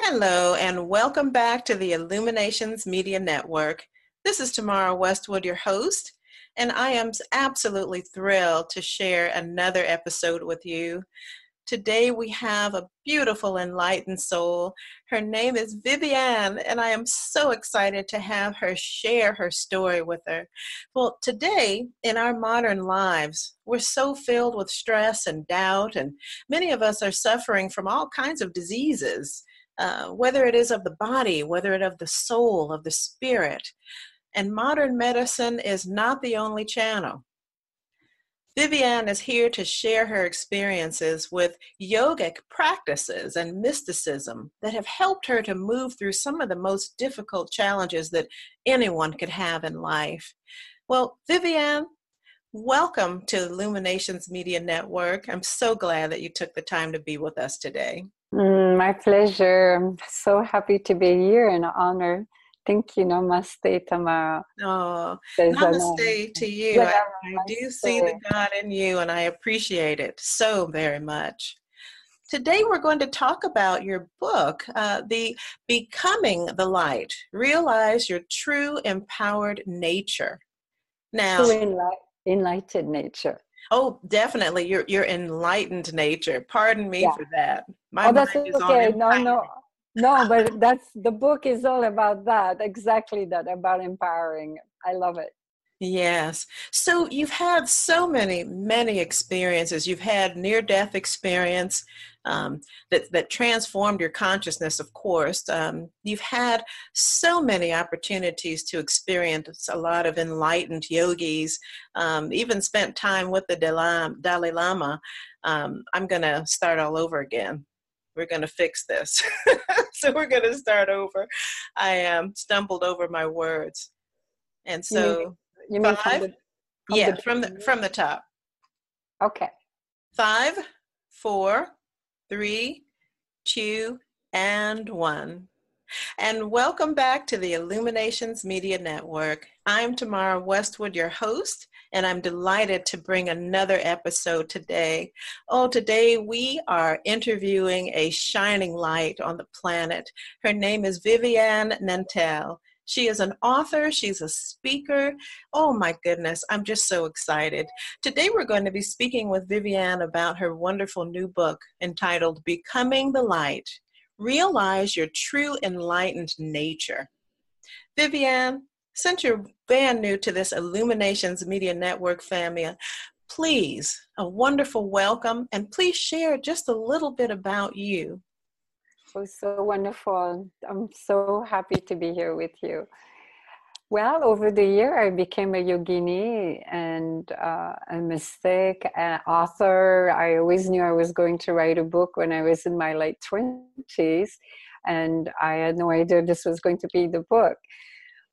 Hello, and welcome back to the Illuminations Media Network. This is Tamara Westwood, your host, and I am absolutely thrilled to share another episode with you. Today we have a beautiful, enlightened soul. Her name is Vivianne, and I am so excited to have her share her story with her. Well, today in our modern lives, we're so filled with stress and doubt, and many of us are suffering from all kinds of diseases. Uh, whether it is of the body, whether it of the soul, of the spirit. And modern medicine is not the only channel. Vivianne is here to share her experiences with yogic practices and mysticism that have helped her to move through some of the most difficult challenges that anyone could have in life. Well, Vivianne, welcome to Illuminations Media Network. I'm so glad that you took the time to be with us today. Mm, my pleasure. I'm so happy to be here and honored. Thank you. Namaste, Tamara. Oh, namaste to you. Yeah, I, I do see the God in you, and I appreciate it so very much. Today, we're going to talk about your book, uh, The Becoming the Light Realize Your True Empowered Nature. Now, enlightened nature. Oh, definitely. Your your enlightened nature. Pardon me yeah. for that. My oh, that's okay. No, no, no. But that's the book is all about that. Exactly that about empowering. I love it. Yes. So you've had so many, many experiences. You've had near death experience um, that, that transformed your consciousness, of course. Um, you've had so many opportunities to experience a lot of enlightened yogis, um, even spent time with the Dalai Lama. Um, I'm going to start all over again. We're going to fix this. so we're going to start over. I um, stumbled over my words. And so you mean five? From the, from yeah, the from the from the top. Okay. Five, four, three, two, and one. And welcome back to the Illuminations Media Network. I'm Tamara Westwood, your host, and I'm delighted to bring another episode today. Oh, today we are interviewing a shining light on the planet. Her name is Vivianne Nantel. She is an author, she's a speaker. Oh my goodness, I'm just so excited. Today we're going to be speaking with Vivianne about her wonderful new book entitled Becoming the Light Realize Your True Enlightened Nature. Vivianne, since you're brand new to this Illuminations Media Network family, please, a wonderful welcome, and please share just a little bit about you was so wonderful. I'm so happy to be here with you. Well, over the year, I became a yogini and uh, a mystic, an author. I always knew I was going to write a book when I was in my late 20s, and I had no idea this was going to be the book.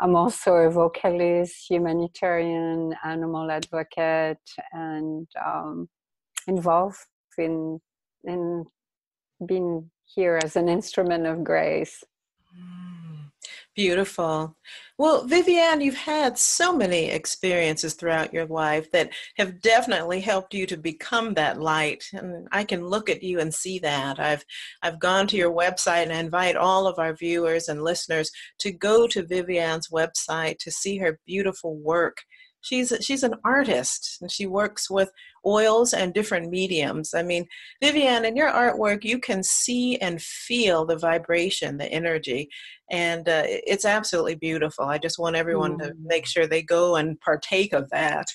I'm also a vocalist, humanitarian, animal advocate, and um, involved in in being here as an instrument of grace. Mm, beautiful. Well, Vivianne, you've had so many experiences throughout your life that have definitely helped you to become that light. And I can look at you and see that. I've I've gone to your website and I invite all of our viewers and listeners to go to Vivianne's website to see her beautiful work she's she's an artist and she works with oils and different mediums. I mean, Vivianne, in your artwork, you can see and feel the vibration, the energy, and uh, it's absolutely beautiful. I just want everyone mm. to make sure they go and partake of that.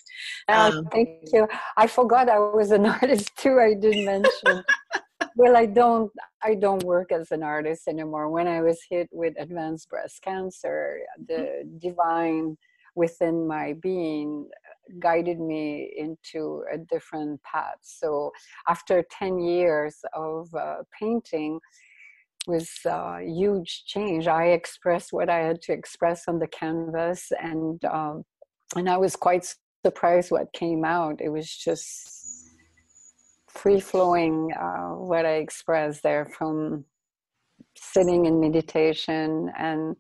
Uh, um, thank you. I forgot I was an artist too. I didn't mention. well, I don't. I don't work as an artist anymore. When I was hit with advanced breast cancer, the divine within my being guided me into a different path. So after 10 years of uh, painting, was a huge change. I expressed what I had to express on the canvas, and um, and I was quite surprised what came out. It was just free flowing uh, what I expressed there from sitting in meditation and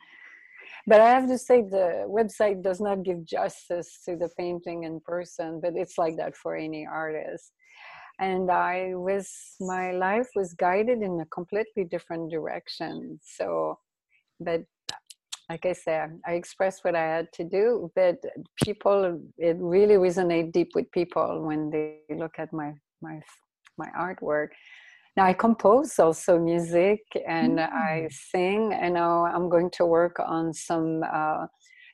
but I have to say the website does not give justice to the painting in person, but it's like that for any artist. and I was my life was guided in a completely different direction. So, but like I said, I expressed what I had to do. But people, it really resonate deep with people when they look at my my my artwork. Now I compose also music and mm. I sing. And now I'm going to work on some. Uh,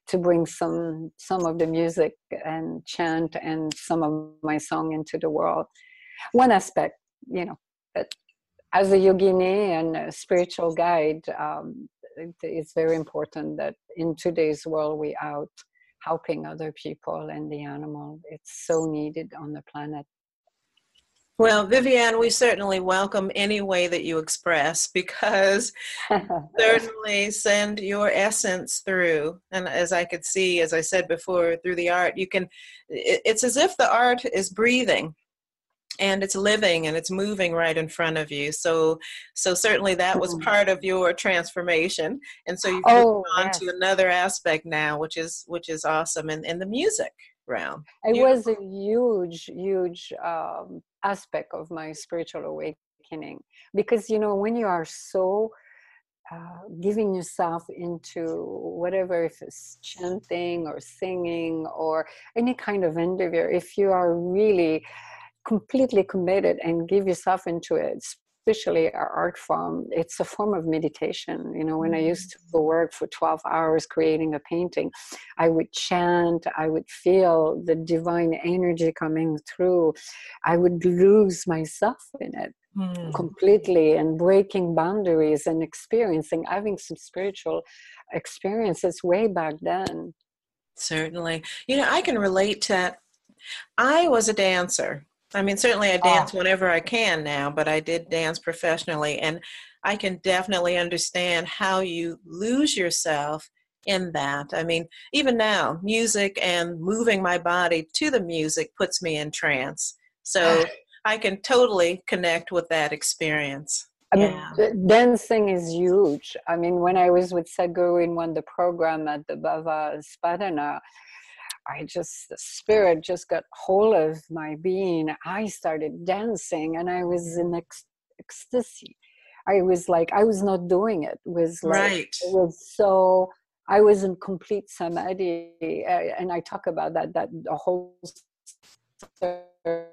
to bring some some of the music and chant and some of my song into the world one aspect you know that as a yogini and a spiritual guide um, it's very important that in today's world we out helping other people and the animal it's so needed on the planet well, Vivianne, we certainly welcome any way that you express because certainly send your essence through. And as I could see, as I said before, through the art, you can, it's as if the art is breathing and it's living and it's moving right in front of you so so certainly that was mm-hmm. part of your transformation and so you've oh, on yes. to another aspect now which is which is awesome in, in the music realm it was a huge huge um, aspect of my spiritual awakening. Because you know when you are so uh, giving yourself into whatever if it's chanting or singing or any kind of endeavor if you are really completely committed and give yourself into it especially our art form it's a form of meditation. You know when i used to work for 12 hours creating a painting i would chant i would feel the divine energy coming through. I would lose myself in it mm. completely and breaking boundaries and experiencing having some spiritual experiences way back then. Certainly. You know i can relate to that i was a dancer I mean, certainly I ah. dance oh. whenever I can now, but I did dance professionally, and I can definitely understand how you lose yourself in that. I mean, even now, music and moving my body to the music puts me in trance. So I can totally connect with that experience. I mean, yeah. dancing is huge. I mean, when I was with Sadhguru in one of the program at the Bhava Spandana, I just, the spirit just got hold of my being. I started dancing and I was in ec- ecstasy. I was like, I was not doing it. it was like, right. it was so, I was in complete samadhi. and I talk about that, that the whole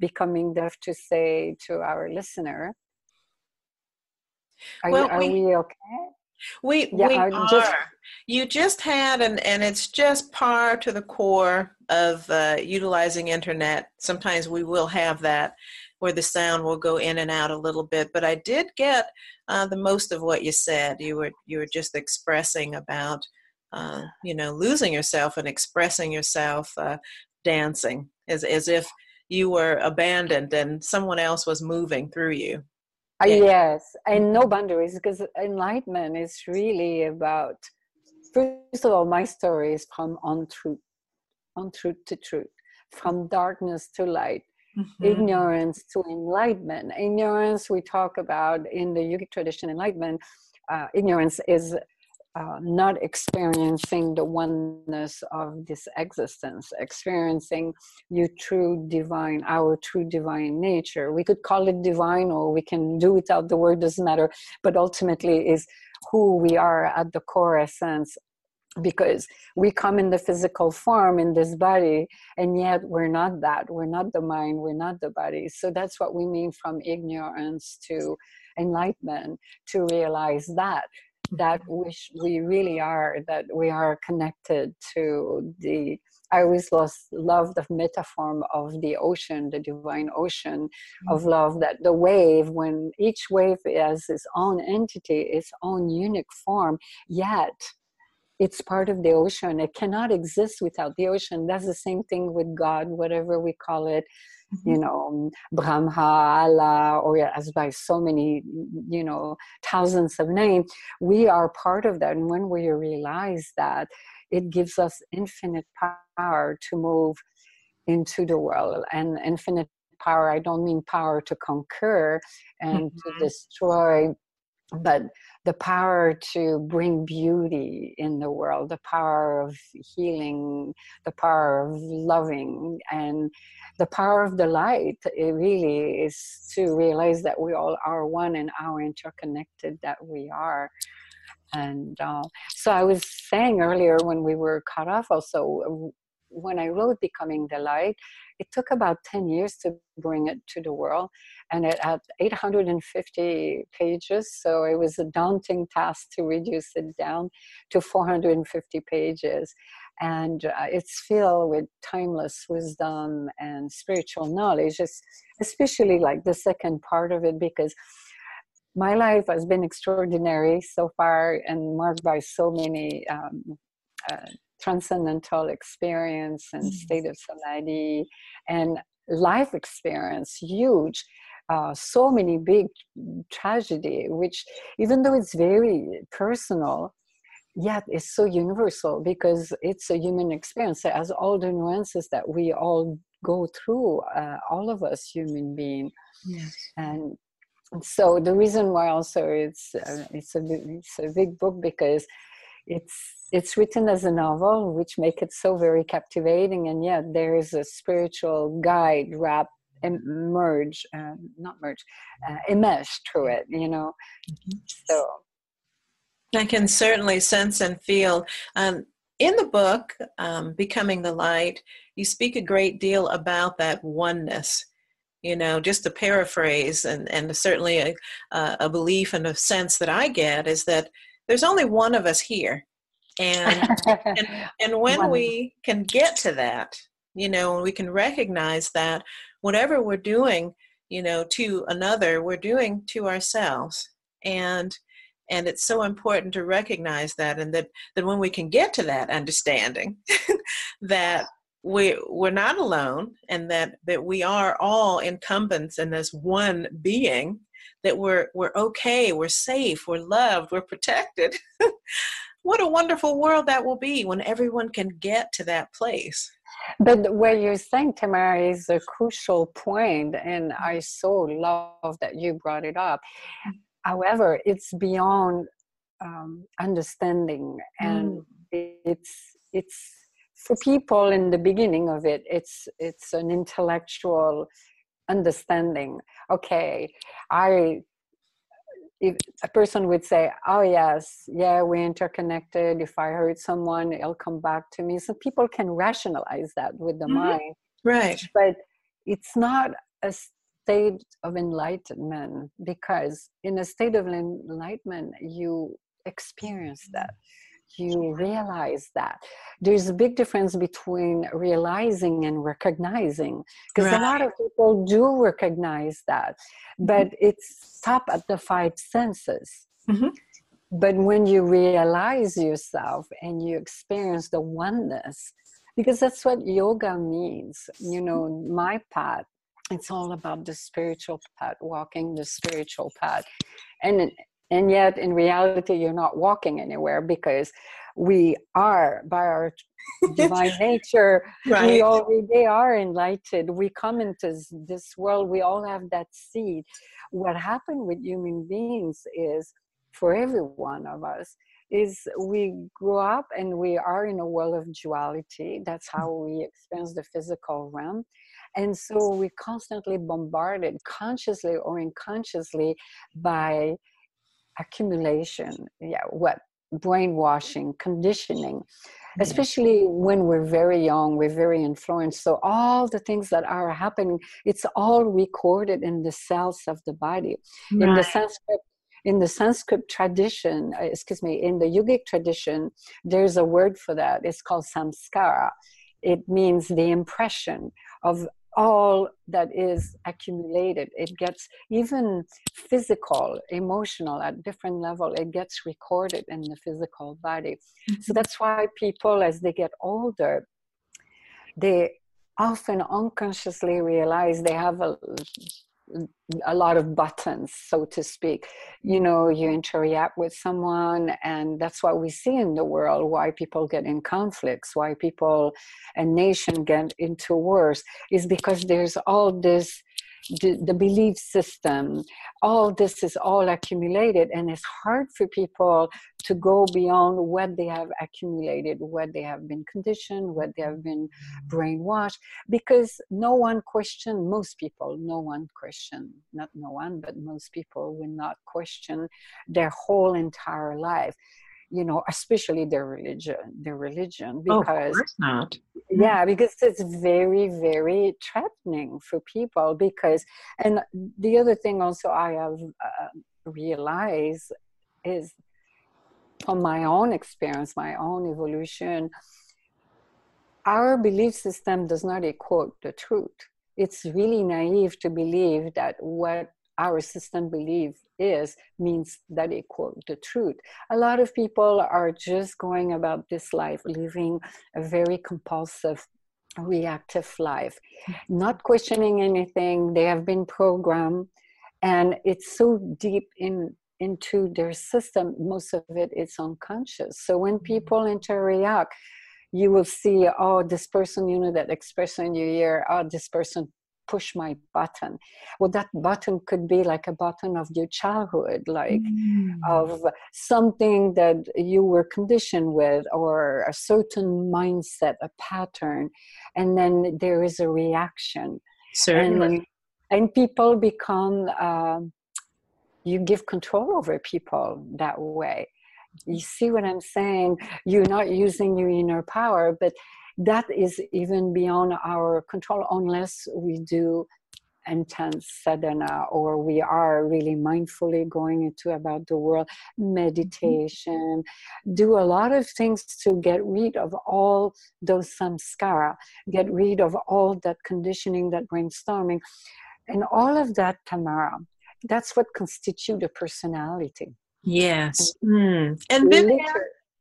becoming deaf to say to our listener. Are, well, you, are we, we okay? We yeah, we are. Just, you just had and and it's just par to the core of uh, utilizing internet. Sometimes we will have that where the sound will go in and out a little bit, but I did get uh, the most of what you said. You were you were just expressing about uh, you know losing yourself and expressing yourself uh, dancing as as if you were abandoned and someone else was moving through you. Uh, yes, and no boundaries because enlightenment is really about. First of all, my story is from untruth, untruth to truth, from darkness to light, mm-hmm. ignorance to enlightenment. Ignorance, we talk about in the yogic tradition, enlightenment. Uh, ignorance is uh, not experiencing the oneness of this existence, experiencing your true divine, our true divine nature. We could call it divine or we can do without the word, doesn't matter, but ultimately is who we are at the core essence because we come in the physical form in this body and yet we're not that. We're not the mind we're not the body. So that's what we mean from ignorance to enlightenment to realize that that which we really are, that we are connected to the. I always was love the metaphor of the ocean, the divine ocean mm-hmm. of love. That the wave, when each wave has its own entity, its own unique form, yet it's part of the ocean. It cannot exist without the ocean. That's the same thing with God, whatever we call it. You know, Brahma, Allah, or as by so many, you know, thousands of names, we are part of that. And when we realize that, it gives us infinite power to move into the world and infinite power i don't mean power to conquer and mm-hmm. to destroy but the power to bring beauty in the world, the power of healing, the power of loving, and the power of the light. It really is to realize that we all are one and how interconnected that we are. And uh, so I was saying earlier when we were cut off, also when I wrote Becoming the Light, it took about 10 years to bring it to the world and it had 850 pages so it was a daunting task to reduce it down to 450 pages. And uh, it's filled with timeless wisdom and spiritual knowledge especially like the second part of it because my life has been extraordinary so far and marked by so many um, uh, transcendental experience and mm. state of samadhi and life experience huge uh, so many big tragedy which even though it's very personal yet it's so universal because it's a human experience it has all the nuances that we all go through uh, all of us human being yes. and so the reason why also it's uh, it's a it's a big book because it's it's written as a novel which make it so very captivating and yet there is a spiritual guide wrapped and merge uh, not merge uh, enmeshed through it you know mm-hmm. so i can certainly sense and feel um, in the book um, becoming the light you speak a great deal about that oneness you know just to paraphrase and, and certainly a, a belief and a sense that i get is that there's only one of us here. And and, and when we can get to that you know we can recognize that whatever we're doing you know to another we're doing to ourselves. And and it's so important to recognize that and that that when we can get to that understanding that we we're not alone and that that we are all incumbents in this one being that we're we're okay we're safe we're loved we're protected. What a wonderful world that will be when everyone can get to that place. But what you're saying tamara is a crucial point and i so love that you brought it up. However it's beyond um, understanding and mm. it's it's for people in the beginning of it it's it's an intellectual understanding okay i if a person would say oh yes yeah we're interconnected if i hurt someone it'll come back to me. So people can rationalize that with the mm-hmm. mind. Right. But it's not a state of enlightenment because in a state of enlightenment you experience that you realize that there's a big difference between realizing and recognizing because right. a lot of people do recognize that mm-hmm. but it's top at the five senses mm-hmm. but when you realize yourself and you experience the oneness because that's what yoga means you know my path it's all about the spiritual path walking the spiritual path and and yet in reality you're not walking anywhere because we are by our divine nature right. we already are enlightened. We come into this world we all have that seed. What happened with human beings is for every one of us is we grow up and we are in a world of duality. That's how we experience the physical realm. And so we're constantly bombarded consciously or unconsciously by accumulation yeah what brainwashing conditioning especially when we're very young we're very influenced. So all the things that are happening it's all recorded in the cells of the body. Right. in the sanskrit in the sanskrit tradition uh, excuse me in the yogic tradition there's a word for that. It's called samskara. It means the impression of all that is accumulated it gets even physical emotional at different level it gets recorded in the physical body mm-hmm. so that's why people as they get older they often unconsciously realize they have a a lot of buttons, so to speak. You know, you interact with someone, and that's what we see in the world why people get in conflicts, why people and nation get into wars, is because there's all this the, the belief system, all this is all accumulated, and it's hard for people to go beyond what they have accumulated, what they have been conditioned, what they have been brainwashed, because no one question, most people, no one question, not no one, but most people will not question their whole entire life you know especially their religion their religion because oh, of course not. Yeah because it's very very threatening for people because and the other thing also i have uh, realized is from my own experience my own evolution our belief system does not equate the truth. It's really naive to believe that what our system believe is means that they quote the truth. A lot of people are just going about this life living a very compulsive reactive life, not questioning anything. They have been programmed, and it's so deep in into their system. Most of it is unconscious. So when mm-hmm. people interact, you will see, oh, this person, you know, that expression you hear, oh, this person push my button. Well that button could be like a button of your childhood like mm. of something that you were conditioned with or a certain mindset a pattern and then there is a reaction. Certainly. and, and people become uh, you give control over people that way. You see what i'm saying? You're not using your inner power but that is even beyond our control unless we do intense sadhana or we are really mindfully going into about the world meditation do a lot of things to get rid of all those samskara get rid of all that conditioning that brainstorming and all of that tamara. That's what constitute a personality. Yes. Mm. and then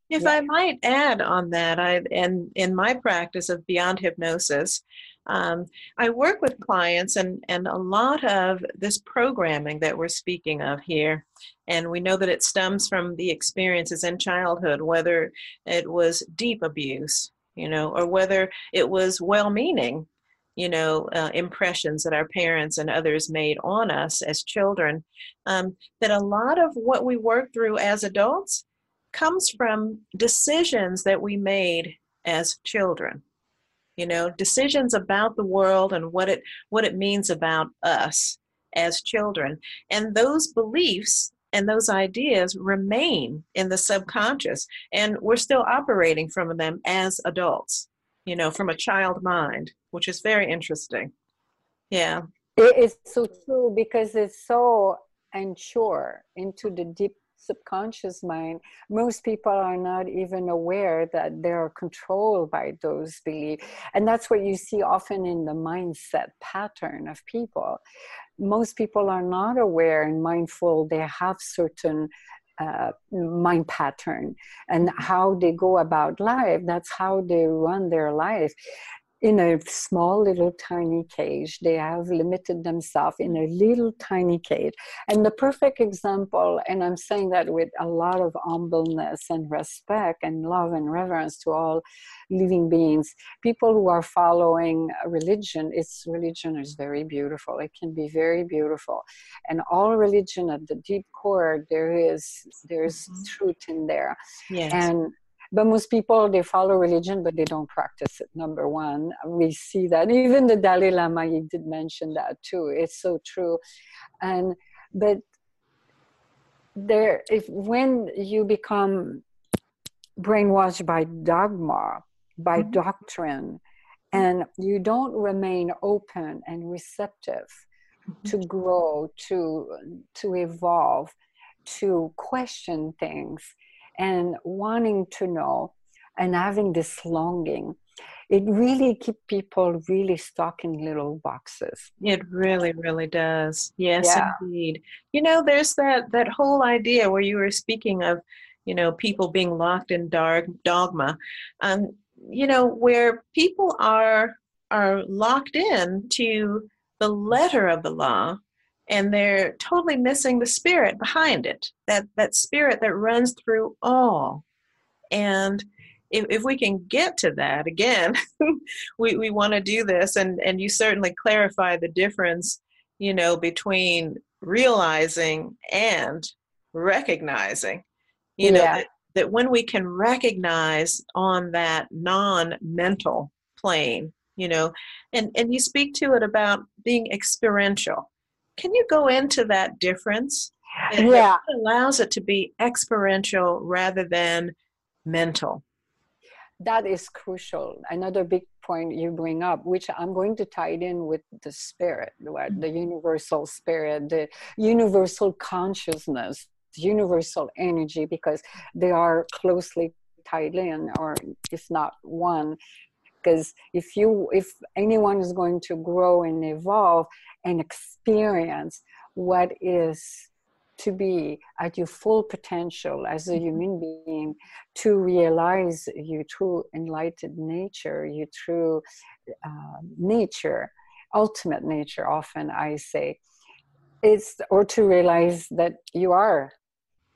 if yeah. I might add on that, I and in my practice of beyond hypnosis, um, I work with clients and and a lot of this programming that we're speaking of here, and we know that it stems from the experiences in childhood, whether it was deep abuse, you know, or whether it was well-meaning, you know, uh, impressions that our parents and others made on us as children. Um, that a lot of what we work through as adults comes from decisions that we made as children. You know decisions about the world and what it what it means about us as children. And those beliefs and those ideas remain in the subconscious and we're still operating from them as adults you know from a child mind which is very interesting. Yeah. It is so true because it's so unsure into the deep subconscious mind, most people are not even aware that they're controlled by those beliefs. And that's what you see often in the mindset pattern of people. Most people are not aware and mindful, they have certain uh, mind pattern and how they go about life that's how they run their life in a small little tiny cage. They have limited themselves in a little tiny cage. And the perfect example, and I'm saying that with a lot of humbleness and respect and love and reverence to all living beings, people who are following religion, its religion is very beautiful. It can be very beautiful. And all religion at the deep core, there is there's mm-hmm. truth in there. Yes. And but most people they follow religion but they don't practice it number one we see that even the dalai lama he did mention that too it's so true and but there if when you become brainwashed by dogma by mm-hmm. doctrine and you don't remain open and receptive mm-hmm. to grow to to evolve to question things and wanting to know and having this longing it really keep people really stuck in little boxes. It really really does. Yes yeah. indeed. You know there's that that whole idea where you were speaking of you know people being locked in dark dogma um you know where people are are locked in to the letter of the law and they're totally missing the spirit behind it that that spirit that runs through all and if, if we can get to that again we, we want to do this and and you certainly clarify the difference you know, between realizing and recognizing. You know, yeah. that, that when we can recognize on that non mental plane, you know, and, and you speak to it about being experiential. Can you go into that difference? yeah. It allows it to be experiential rather than mental. That is crucial. Another big point you bring up, which I'm going to tie it in with the spirit, mm-hmm. the universal spirit, the universal consciousness, universal energy, because they are closely tied in, or if not one. Because if you, if anyone is going to grow and evolve and experience what is to be at your full potential as a mm-hmm. human being, to realize your true enlightened nature, your true uh, nature, ultimate nature, often I say, it's or to realize that you are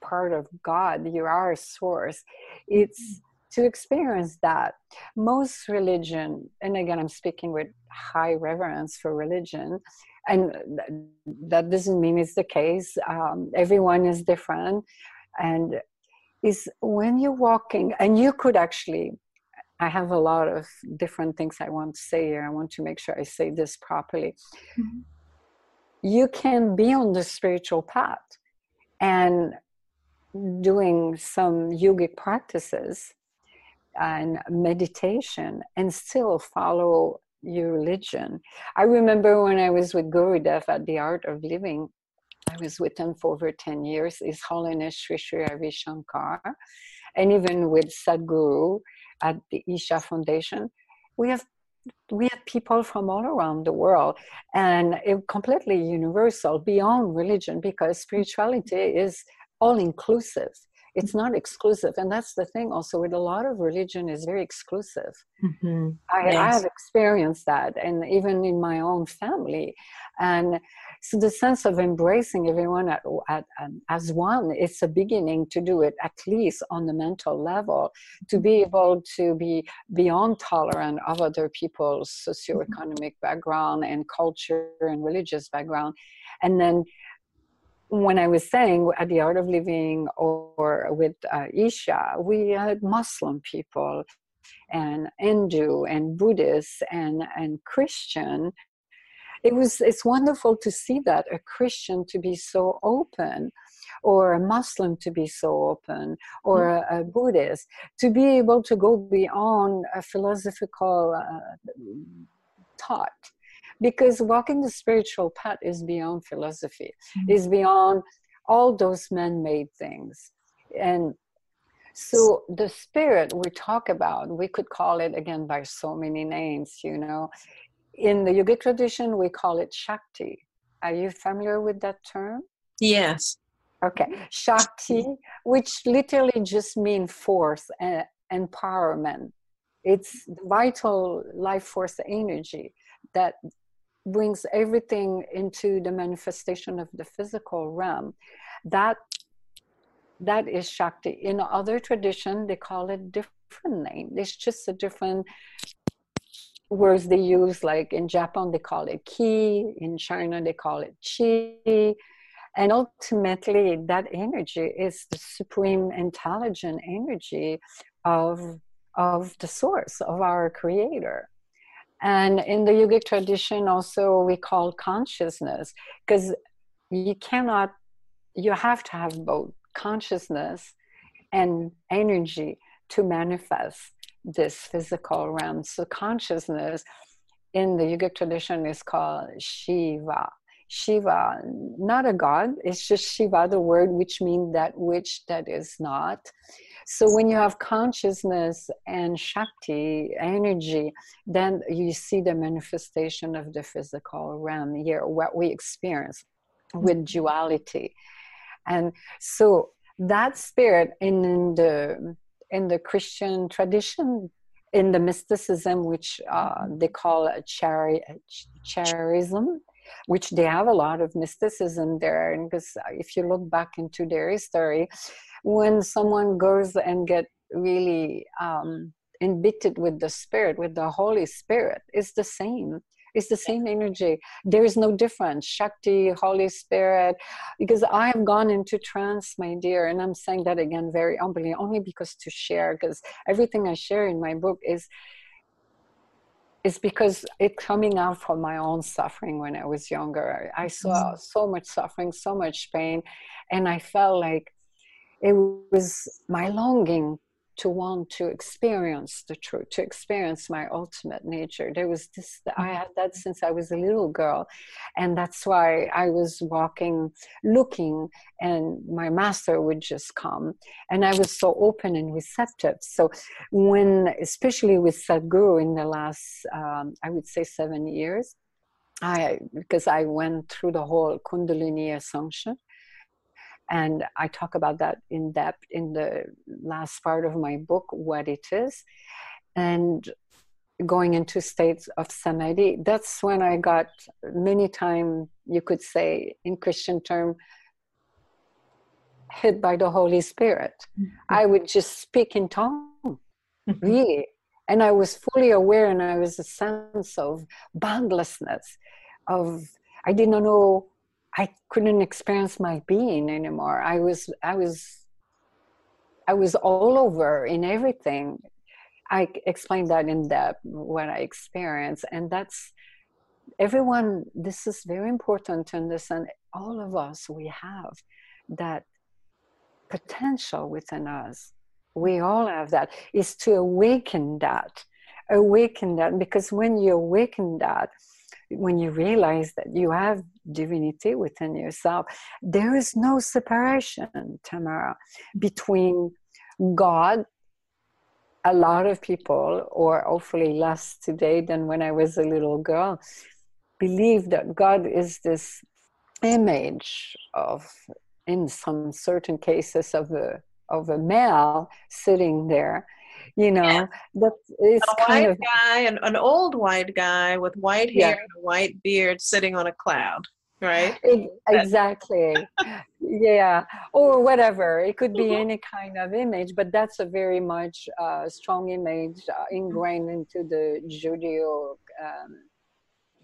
part of God, you are a source. It's mm-hmm. To experience that. Most religion, and again, I'm speaking with high reverence for religion, and that doesn't mean it's the case um, everyone is different and is when you're walking and you could actually i have a lot of different things i want to say here i want to make sure i say this properly mm-hmm. you can be on the spiritual path and doing some yogic practices and meditation and still follow your religion. I remember when I was with Gurudev at the Art of Living, I was with him for over 10 years, His Holiness Sri Sri Ravi Shankar, and even with Sadhguru at the Isha Foundation. We have we had people from all around the world and it completely universal beyond religion because spirituality is all inclusive it's not exclusive and that's the thing also with a lot of religion is very exclusive mm-hmm. I, yes. I, have experienced that and even in my own family and so the sense of embracing everyone at, at, um, as one it's a beginning to do it at least on the mental level to be able to be beyond tolerant of other people's socioeconomic mm-hmm. background and culture and religious background and then when I was saying at the Art of Living or with uh, Isha, we had Muslim people and Hindu and Buddhist and, and Christian. It was it's wonderful to see that a Christian to be so open or a Muslim to be so open, or mm-hmm. a, a, Buddhist to be able to go beyond a philosophical uh, thought because walking the spiritual path is beyond philosophy. Mm-hmm. is beyond all those man-made things. And so the spirit we talk about we could call it again by so many names you know. In the yogic tradition we call it shakti. Are you familiar with that term? Yes. Okay. Shakti which literally just means force and empowerment. It's the vital life force energy that brings everything into the manifestation of the physical realm. That that is shakti. In other tradition they call it different name. It's just a different words they use. Like in japan they call it ki. In china they call it chi. And ultimately that energy is the supreme intelligent energy of of the source of our creator and in the yogic tradition, also we call consciousness because you cannot, you have to have both consciousness and energy to manifest this physical realm. So, consciousness in the yogic tradition is called Shiva. Shiva, not a god, it's just Shiva, the word which means that which that is not. So when you have consciousness and Shakti, energy, then you see the manifestation of the physical realm here, what we experience with mm-hmm. duality. And so that spirit in the in the Christian tradition, in the mysticism, which uh, they call chari- charism, which they have a lot of mysticism there. And because if you look back into their history, when someone goes and get really um, embittered with the spirit with the holy spirit it's the same. It's the same energy. There is no difference. Shakti holy spirit because i have gone into trance my dear and i'm saying that again very humbly only because to share because everything i share in my book is is because it's coming out from my own suffering when i was younger i saw mm-hmm. so much suffering so much pain and i felt like it was my longing to want to experience the truth, to experience my ultimate nature. There was this, I mm-hmm. had that since I was a little girl. And that's why I was walking, looking, and my master would just come. And I was so open and receptive. So, when, especially with Sadhguru in the last, um, I would say, seven years, I, because I went through the whole Kundalini ascension and I talk about that in depth in the last part of my book, What It Is. And going into states of samadhi, that's when I got many times, you could say in Christian term, hit by the Holy Spirit. Mm-hmm. I would just speak in tongue, mm-hmm. really. And I was fully aware, and I was a sense of boundlessness, of I did not know I couldn't experience my being anymore. I was I was I was all over in everything. I explained that in depth what I experienced, and that's everyone. This is very important to understand. All of us, we have that potential within us. We all have that. Is to awaken that, awaken that, because when you awaken that, when you realize that you have divinity within yourself, there is no separation, Tamara, mm-hmm. between God. A lot of people, or hopefully less today than when I was a little girl, believe that God is this image of, in some certain cases, of a of a male sitting there you know yeah. that is a kind white of guy an, an old white guy with white hair yeah. and a white beard sitting on a cloud right it, exactly yeah or whatever it could be mm-hmm. any kind of image but that's a very much uh, strong image uh, ingrained into the judeo um,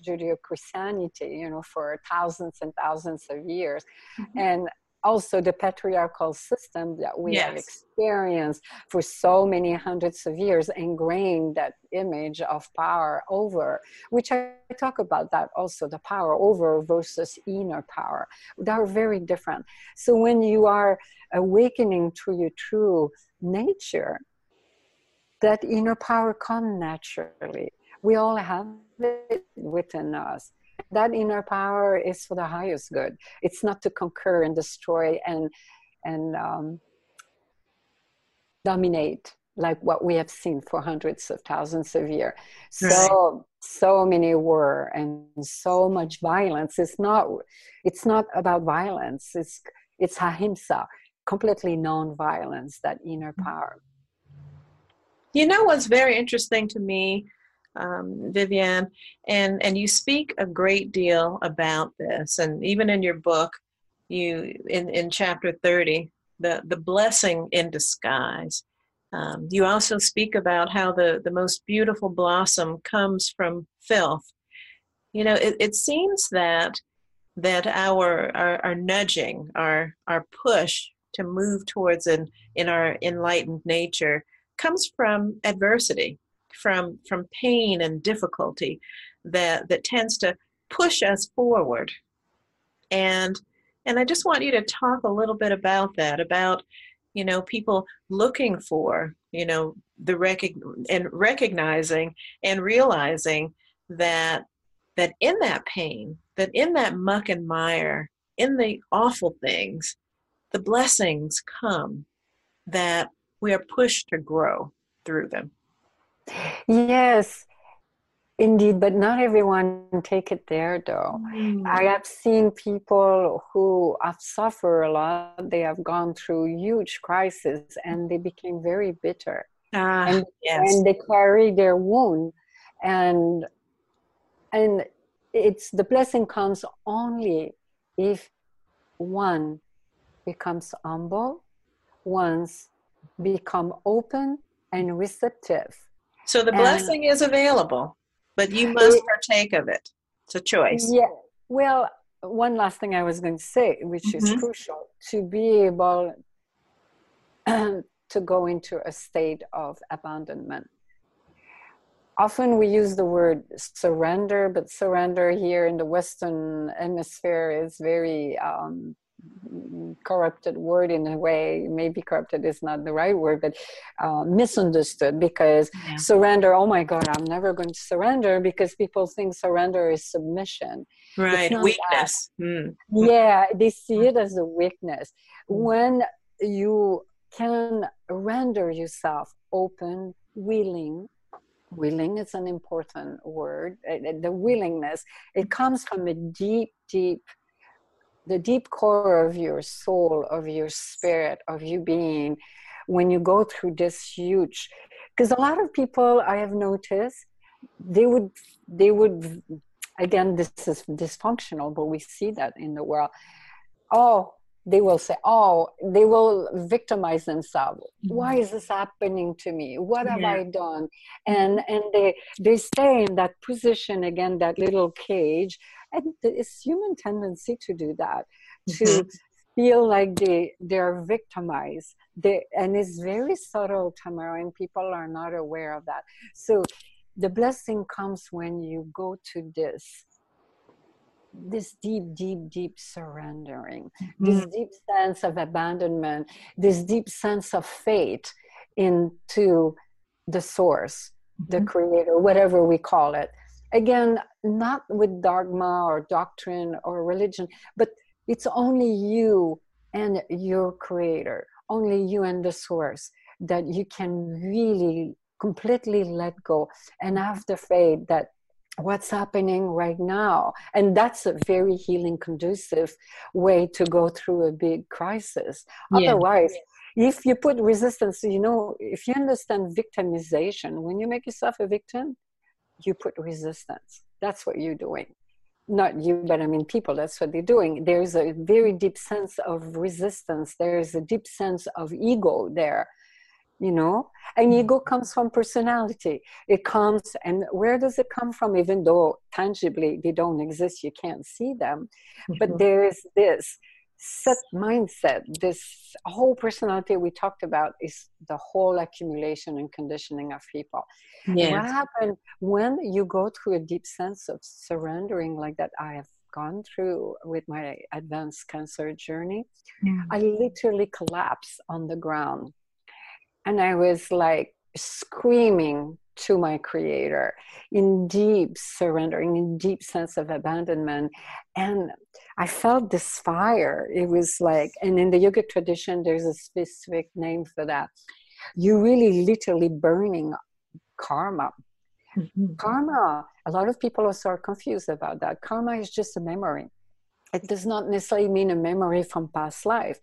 judeo-christianity you know for thousands and thousands of years mm-hmm. and also the patriarchal system that we yes. have experienced for so many hundreds of years ingrained that image of power over which i talk about that also the power over versus inner power. They are very different. So when you are awakening to your true nature that inner power come naturally. We all have it within us that inner power is for the highest good. It's not to conquer and destroy and and um, dominate like what we have seen for hundreds of thousands of years. So so many war and so much violence. It's not it's not about violence. It's it's ahimsa, completely non-violence, that inner mm. power. You know what's very interesting to me um, Vivianne, and and you speak a great deal about this, and even in your book, you in in chapter thirty, the the blessing in disguise. Um, you also speak about how the the most beautiful blossom comes from filth. You know, it, it seems that that our, our our nudging, our our push to move towards an in our enlightened nature comes from adversity from from pain and difficulty that that tends to push us forward. And and i just want you to talk a little bit about that about you know people looking for you know the rec- and recognizing and realizing that that in that pain that in that muck and mire in the awful things the blessings come that we are pushed to grow through them Yes, indeed, but not everyone take it there though. Mm. I have seen people who have suffered a lot, they have gone through huge crisis and they became very bitter. Ah, and, yes. and they carry their wound and and it's the blessing comes only if one becomes humble, one's become open and receptive so the blessing and, is available. but you must partake of it. It's a choice. Yeah. Well, one last thing I was going to say, which mm-hmm. is crucial, to be able to go into a state of abandonment. Often we use the word surrender, but surrender here in the Western Hemisphere is very um, corrupted word in a way maybe corrupted is not the right word but uh, misunderstood because yeah. surrender oh my god i'm never going to surrender because people think surrender is submission. Right weakness. Mm. yeah they see it as a weakness. Mm. when you can render yourself open willing willing is an important word the willingness it comes from a deep deep the deep core of your soul, of your spirit, of you being, when you go through this huge, because a lot of people I have noticed, they would, they would, again, this is dysfunctional, but we see that in the world. Oh, they will say, oh, they will victimize themselves. Mm-hmm. Why is this happening to me? What have yeah. I done? And and they they stay in that position again, that little cage, and it's human tendency to do that to mm-hmm. feel like they they're victimized they and it's very subtle tamara and people are not aware of that so the blessing comes when you go to this this deep deep deep surrendering mm-hmm. this deep sense of abandonment this deep sense of faith into the source mm-hmm. the creator whatever we call it again not with dogma or doctrine or religion but it's only you and your creator only you and the source that you can really completely let go and have the faith that what's happening right now and that's a very healing conducive way to go through a big crisis yeah. otherwise if you put resistance you know if you understand victimization when you make yourself a victim you put resistance. That's what you're doing. Not you, but I mean people, that's what they're doing. There's a very deep sense of resistance. There's a deep sense of ego there, you know? And mm-hmm. ego comes from personality. It comes, and where does it come from? Even though tangibly they don't exist, you can't see them. Mm-hmm. But there is this set mindset. This whole personality we talked about is the whole accumulation and conditioning of people. Yes. what happened when you go through a deep sense of surrendering like that i have gone through with my advanced cancer journey? I literally collapsed on the ground. And i was like screaming to my creator in deep surrendering in deep sense of abandonment. And i felt this fire it was like and in the yogic tradition there's a specific name for that You're really literally burning karma mm-hmm. karma a lot of people also are sort of confused about that karma is just a memory it does not necessarily mean a memory from past life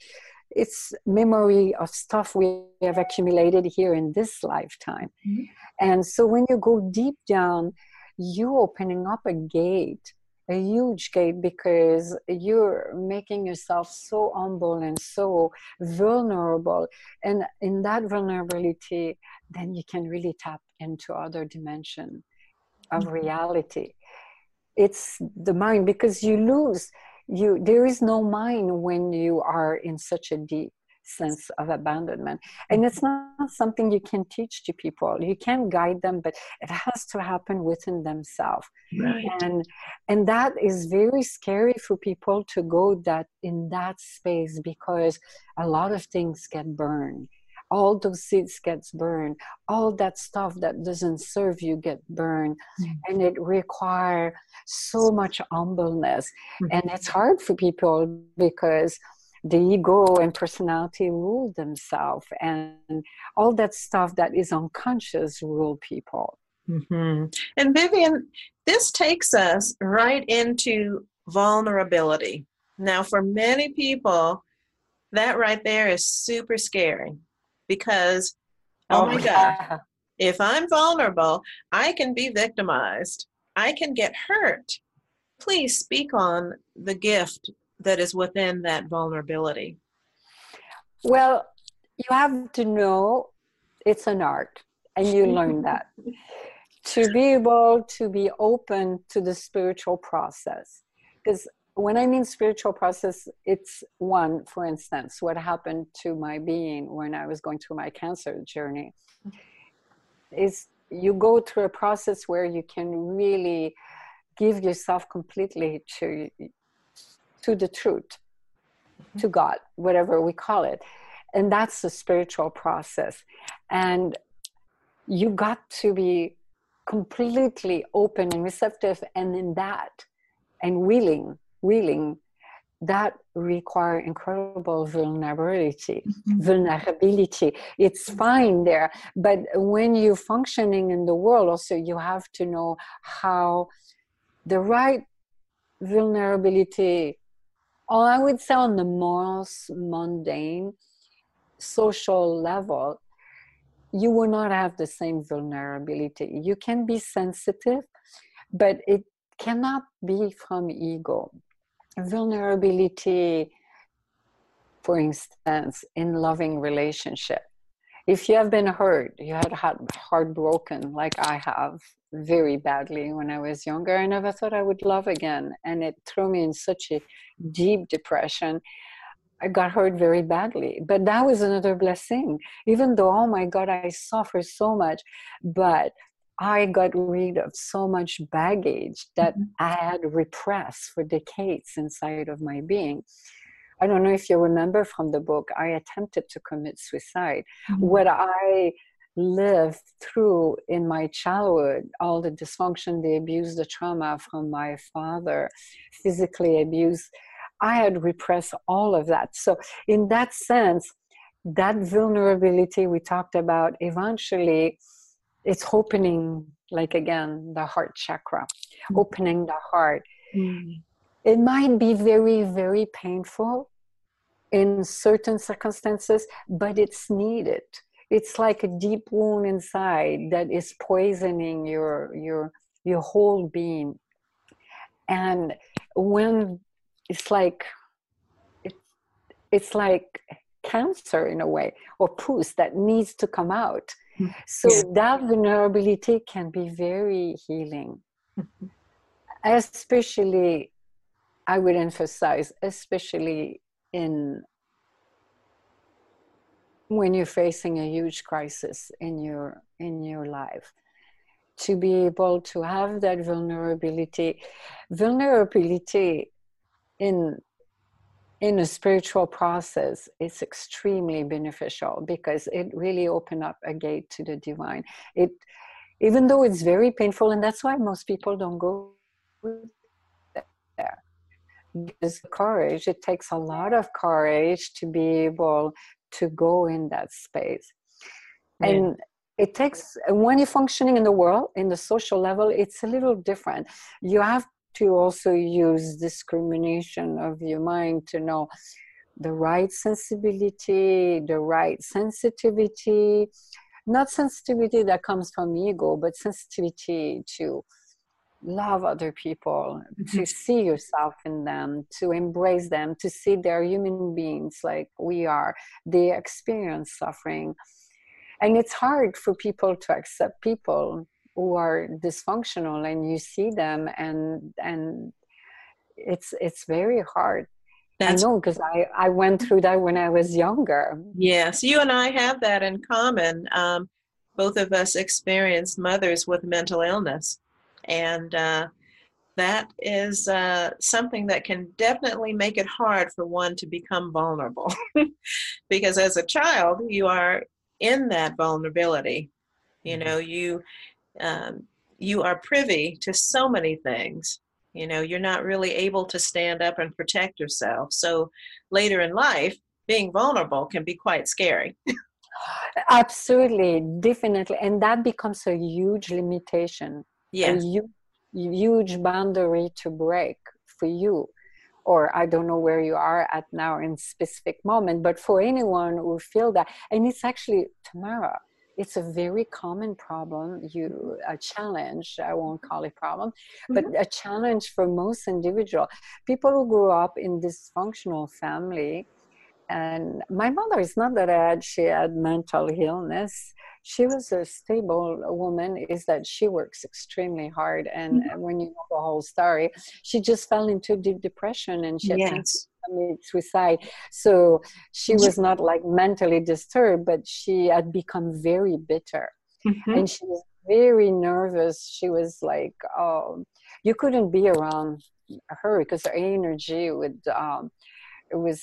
it's memory of stuff we have accumulated here in this lifetime. Mm-hmm. And so when you go deep down, you're opening up a gate, a huge gate, because you're making yourself so humble and so vulnerable. And in that vulnerability, then you can really tap into other dimension of mm-hmm. reality. It's the mind because you lose you there is no mind when you are in such a deep sense of abandonment and it's mm-hmm. not something you can teach to people you can guide them but it has to happen within themselves right. and and that is very scary for people to go that in that space because a lot of things get burned all those seeds gets burned all that stuff that doesn't serve you get burned mm-hmm. and it require so much humbleness mm-hmm. and it's hard for people because the ego and personality rule themselves and all that stuff that is unconscious rule people mm-hmm. and Vivianne this takes us right into vulnerability now for many people that right there is super scary because, oh, oh my God, if I'm vulnerable, I can be victimized, I can get hurt. Please speak on the gift that is within that vulnerability. Well, you have to know it's an art, and you learn that. to be able to be open to the spiritual process because when i mean spiritual process it's one for instance what happened to my being when i was going through my cancer journey is you go through a process where you can really give yourself completely to to the truth mm-hmm. to god whatever we call it and that's the spiritual process and you got to be completely open and receptive and in that and willing willing that require incredible vulnerability mm-hmm. vulnerability it's fine there but when you're functioning in the world also you have to know how the right vulnerability i would say on the most mundane social level you will not have the same vulnerability. You can be sensitive but it cannot be from ego. Vulnerability for instance in loving relationship if you have been hurt you had heartbroken like i have very badly when i was younger i never thought i would love again and it threw me in such a deep depression i got hurt very badly but that was another blessing even though oh my god i suffer so much but I got rid of so much baggage that mm-hmm. I had repressed for decades inside of my being. I don't know if you remember from the book, I attempted to commit suicide. Mm-hmm. What I lived through in my childhood, all the dysfunction, the abuse, the trauma from my father, physically abused, I had repressed all of that. So, in that sense, that vulnerability we talked about eventually it's opening like again the heart chakra mm. opening the heart mm. it might be very very painful in certain circumstances but it's needed. It's like a deep wound inside that is poisoning your your your whole being. And when it's like it, it's like cancer in a way or pus that needs to come out. So that vulnerability can be very healing. Mm-hmm. especially, I would emphasize, especially in when you're facing a huge crisis in your in your life. To be able to have that vulnerability vulnerability in in a spiritual process it's extremely beneficial because it really opened up a gate to the divine. It even though it's very painful and that's why most people don't go there because courage it takes a lot of courage to be able to go in that space. And it takes when you're functioning in the world in the social level it's a little different. You have to also use discrimination of your mind to know the right sensibility, the right sensitivity, not sensitivity that comes from ego, but sensitivity to love other people, mm-hmm. to see yourself in them, to embrace them, to see they're human beings like we are. They experience suffering. And it's hard for people to accept people who are dysfunctional and you see them and and it's it's very hard That's, I know because I, I went through that when I was younger. Yes, you and I have that in common. Um, both of us experienced mothers with mental illness. And uh, that is uh, something that can definitely make it hard for one to become vulnerable. because as a child, you are in that vulnerability. You mm-hmm. know, you um, you are privy to so many things. You know, you're not really able to stand up and protect yourself. So later in life, being vulnerable can be quite scary. Absolutely, definitely. And that becomes a huge limitation. Yes. A huge, huge boundary to break for you or I don't know where you are at now in specific moment, but for anyone who feel that, and it's actually Tamara, it's a very common problem you a challenge i won't call it problem but mm-hmm. a challenge for most individual people who grew up in dysfunctional family and my mother is not that had she had mental illness she was a stable woman is that she works extremely hard and mm-hmm. when you know the whole story she just fell into deep depression and she had yes. committed suicide so she was not like mentally disturbed but she had become very bitter mm-hmm. and she was very nervous she was like um, you couldn't be around her because her energy would um, it was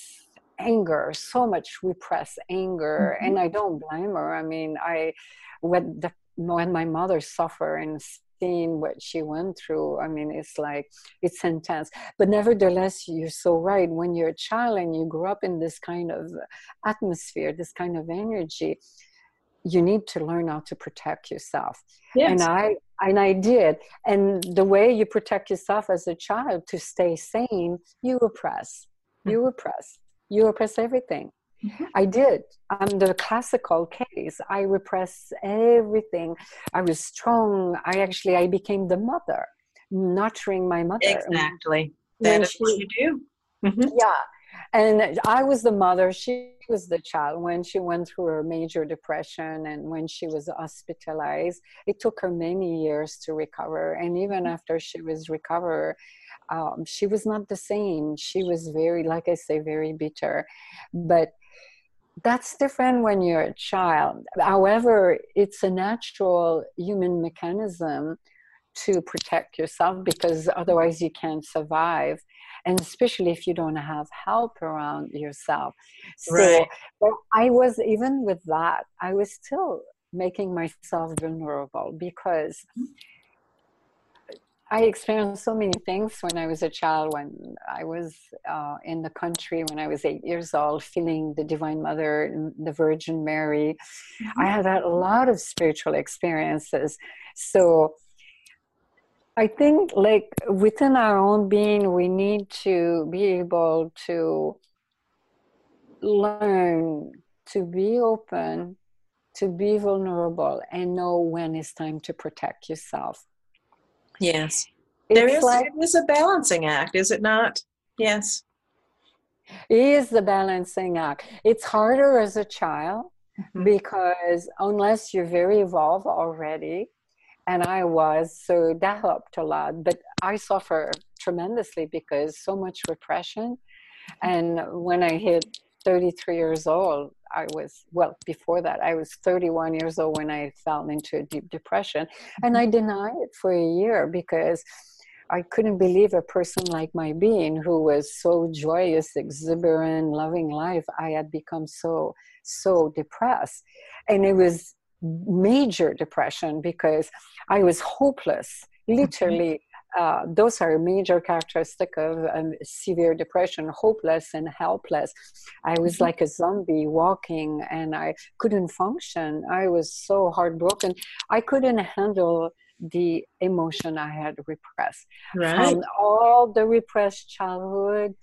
anger, so much repressed anger, mm-hmm. and I don't blame her. I mean, I when the when my mother suffered and seeing what she went through, I mean, it's like it's intense. But nevertheless, you're so right. When you're a child and you grew up in this kind of atmosphere, this kind of energy, you need to learn how to protect yourself. Yes. And I and I did. And the way you protect yourself as a child to stay sane, you repress. You mm-hmm. repress you repress everything. Mm-hmm. I did. I'm the classical case. I repress everything. I was strong. I actually I became the mother, nurturing my mother. Exactly. That is she, what you do. Mm-hmm. Yeah. And I was the mother. She was the child when she went through her major depression and when she was hospitalized. It took her many years to recover. And even mm-hmm. after she was recovered, um, she was not the same. She was very, like I say, very bitter. But that's different when you're a child. However, it's a natural human mechanism to protect yourself because otherwise you can't survive. And especially if you don't have help around yourself. So right. I was, even with that, I was still making myself vulnerable because mm-hmm. I experienced so many things when I was a child. When I was uh, in the country, when I was eight years old, feeling the Divine Mother, the Virgin Mary, mm-hmm. I had a lot of spiritual experiences. So I think, like within our own being, we need to be able to learn to be open, to be vulnerable, and know when it's time to protect yourself Yes. There is, like, it is a balancing act, is it not? Yes. It is the balancing act. It's harder as a child mm-hmm. because unless you're very evolved already, and I was, so that helped a lot. But I suffer tremendously because so much repression. And when I hit 33 years old, I was, well, before that, I was 31 years old when I fell into a deep depression. And I mm-hmm. denied it for a year because I couldn't believe a person like my being who was so joyous, exuberant, loving life, I had become so, so depressed. And it was major depression because I was hopeless, mm-hmm. literally uh, those are major characteristic of um, severe depression hopeless and helpless i was mm-hmm. like a zombie walking and i couldn't function i was so heartbroken i couldn't handle the emotion i had repressed right. from all the repressed childhood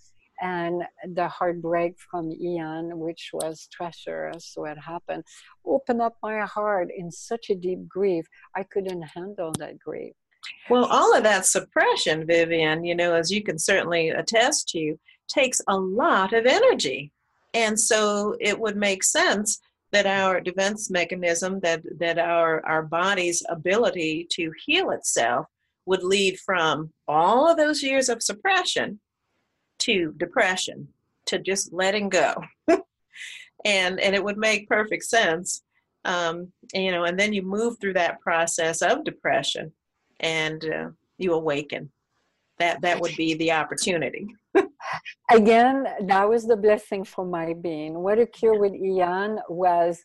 and the heartbreak from Ian, which was treacherous, what happened, opened up my heart in such a deep grief. I couldn't handle that grief. Well, all of that suppression, Vivianne, you know, as you can certainly attest to, takes a lot of energy. And so it would make sense that our defense mechanism, that, that our, our body's ability to heal itself would lead from all of those years of suppression to depression, to just letting go. and, and it would make perfect sense. Um, you know, and then you move through that process of depression and uh, you awaken. That that would be the opportunity. Again that was the blessing for my being. What occurred with ian was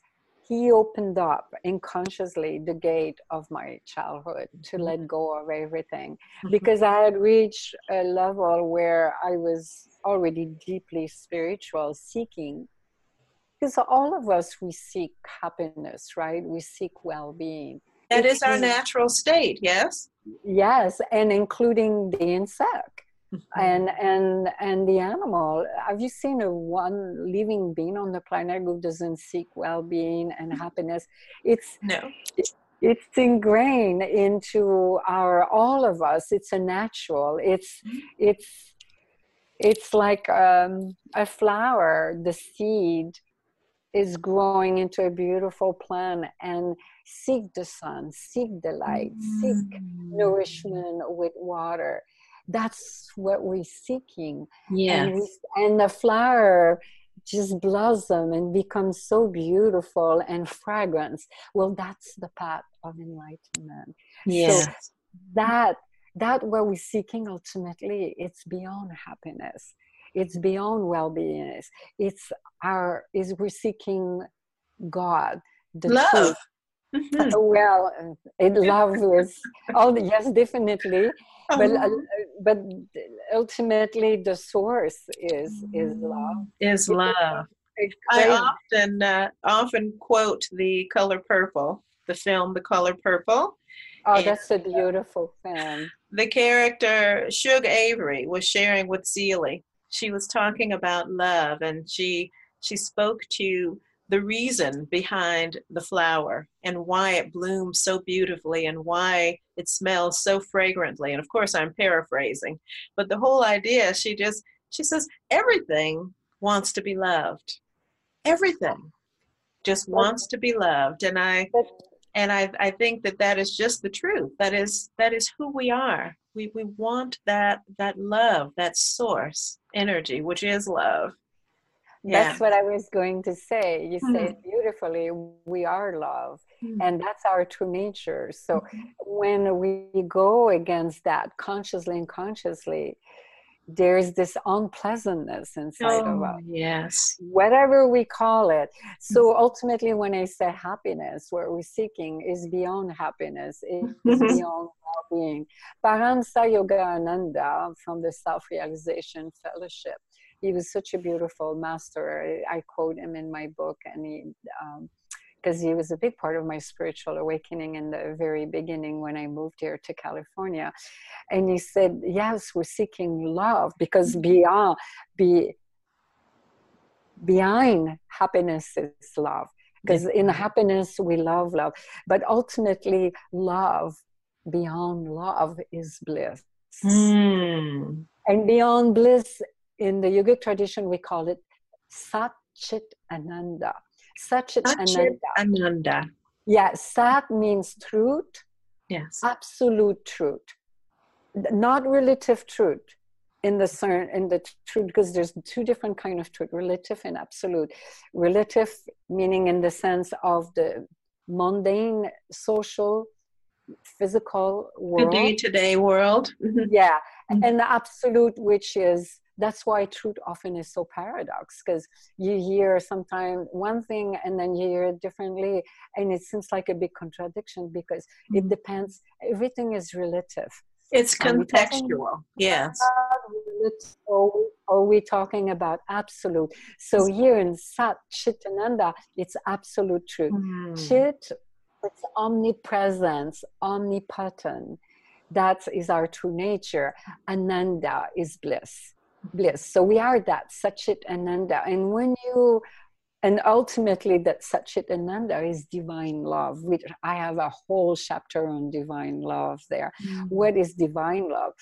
he opened up unconsciously the gate of my childhood to mm-hmm. let go of everything mm-hmm. because i had reached a level where i was already deeply spiritual seeking because all of us we seek happiness right? We seek well-being that is our natural state, yes? Yes, and including the insect. Mm-hmm. and and and the animal have you seen a one living being on the planet who doesn't seek well-being and happiness it's no it's ingrained into our all of us it's a natural it's mm-hmm. it's it's like um, a flower the seed is growing into a beautiful plant and seek the sun seek the light mm. seek nourishment with water. That's what we're seeking. Yeah and, and the flower just blossom and become so beautiful and fragrance. Well that's the path of enlightenment. Yes. so that that what we're seeking ultimately it's beyond happiness it's beyond well-being it's our is we're seeking god the love. truth. Mm-hmm. well it love is all yes definitely. But uh, but ultimately the source is is love. Is love. i often uh, often quote the color purple the film the color purple. Oh and, that's a beautiful film. the character Shug Avery was sharing with Celie. She was talking about love and she she spoke to the reason behind the flower and why it blooms so beautifully and why it smells so fragrantly. And of course I'm paraphrasing, but the whole idea she just she says everything wants to be loved. Everything just wants to be loved and I and I, I think that that is just the truth that is that is who we are we, we want that that love that source energy which is love yeah. that's what i was going to say you mm-hmm. say beautifully we are love mm-hmm. and that's our true nature so mm-hmm. when we go against that consciously and consciously there's this unpleasantness inside oh, of us. Yes. Whatever we call it. So mm-hmm. ultimately, when I say happiness, what we're seeking is beyond happiness, it is beyond well being. Paramhansa Yogananda from the Self Realization Fellowship, he was such a beautiful master. I, I quote him in my book, and he. Um, because he was a big part of my spiritual awakening in the very beginning when I moved here to California. And he said, Yes, we're seeking love because beyond, be, behind happiness is love. Because in happiness, we love love. But ultimately, love beyond love is bliss. Mm. And beyond bliss, in the yogic tradition, we call it Sat Chit Ananda Satchit Ananda. Yeah, Sat means truth. Yes. Absolute truth. Not relative truth in the in the truth because there's two different kind of truth relative and absolute relative meaning in the sense of the mundane social physical world the day-to-day world mm-hmm. yeah mm-hmm. and the absolute which is that's why truth often is so paradox because you hear sometimes one thing and then you hear it differently and it seems like a big contradiction because mm-hmm. it depends everything is relative. It's contextual yes. or are we talking about absolute? So here in sat chitananda it's absolute truth. Mm. chit it's omnipresence omnipotent. That is our true nature. Ananda is bliss bliss. So we are that Satchit Ananda. And when you, and ultimately that Satchit Ananda is divine love, which I have a whole chapter on divine love there. Mm-hmm. What is divine love?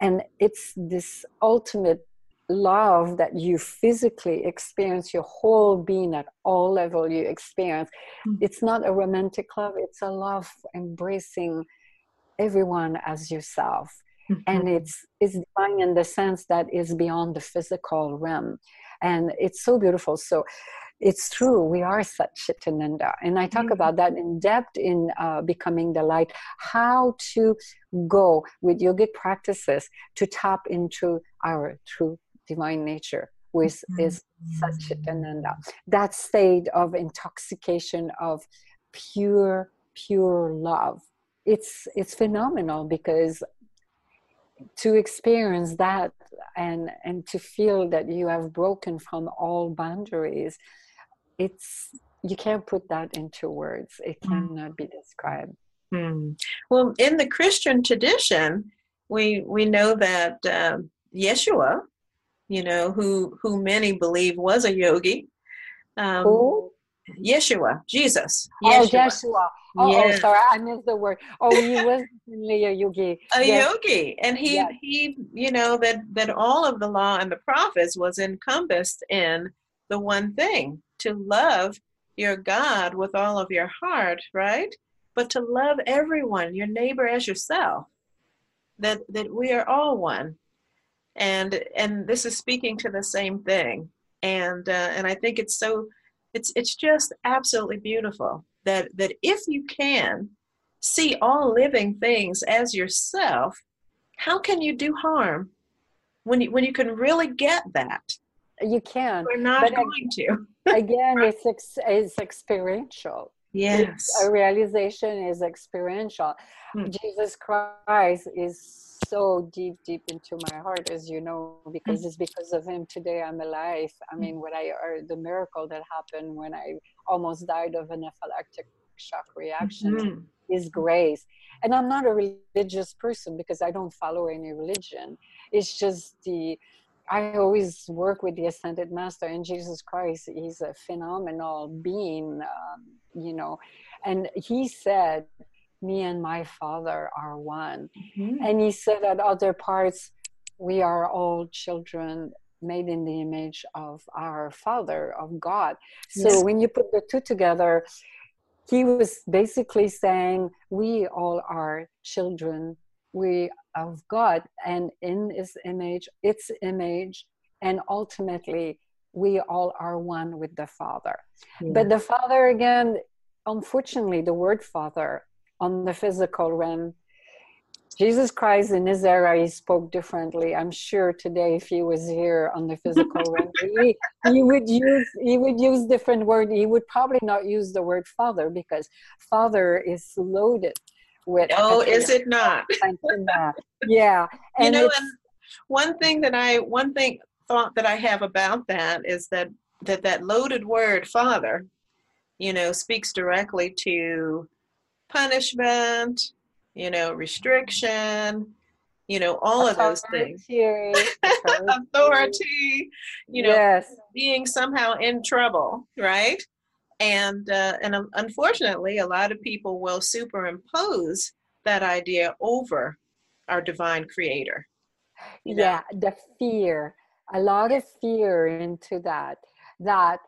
And it's this ultimate love that you physically experience your whole being at all level you experience mm-hmm. it's not a romantic love it's a love embracing everyone as yourself mm-hmm. and it's it's divine in the sense that is beyond the physical realm and it's so beautiful so it's true we are such chitananda and i talk mm-hmm. about that in depth in uh, becoming the light how to go with yogic practices to tap into our true divine nature which mm-hmm. is Satchitananda. That state of intoxication of pure, pure love. It's it's phenomenal because to experience that and and to feel that you have broken from all boundaries it's you can't put that into words it mm. cannot be described mm. well in the christian tradition we we know that um, yeshua you know who who many believe was a yogi um, who? Yeshua, Jesus. Yeshua. Oh, Yeshua. Oh, yes. oh, sorry, I missed the word. Oh, he was definitely a yogi. A yes. yogi, and he yes. he, you know that that all of the law and the prophets was encompassed in the one thing to love your God with all of your heart, right? But to love everyone, your neighbor as yourself. That that we are all one, and and this is speaking to the same thing. And uh, and I think it's so it's it's just absolutely beautiful that that if you can see all living things as yourself, how can you do harm when you when you can really get that? You can. We're not but going to. again, it's ex- it's experiential. Yes. It's a realization is experiential. Hmm. Jesus Christ is so deep, deep into my heart, as you know, because it's because of him today I'm alive. I mm. mean, what I or the miracle that happened when I almost died of an anaphylactic shock reaction mm-hmm. is grace. And I'm not a religious person because I don't follow any religion. It's just the I always work with the ascended master and Jesus Christ. He's a phenomenal being, um, you know. And he said, me and my father are one. Mm-hmm. And he said at other parts, we are all children made in the image of our father, of God. So yes. when you put the two together, he was basically saying, we all are children we of God and in his image, its image, and ultimately we all are one with the Father. Yeah. But the Father again, unfortunately, the word Father on the physical realm. Jesus Christ in his era, he spoke differently. I'm sure today, if he was here on the physical realm, he, he would use he would use different word. He would probably not use the word father because father is loaded with. Oh, is it not? yeah, and you know, and one thing that I one thing thought that I have about that is that that that loaded word father, you know, speaks directly to punishment, you know, restriction, you know, all of those things. Authority, you know, yes. being somehow in trouble, right? And uh, and unfortunately, a lot of people will superimpose that idea over our divine creator. Yeah, know? the fear, a lot of fear into that. That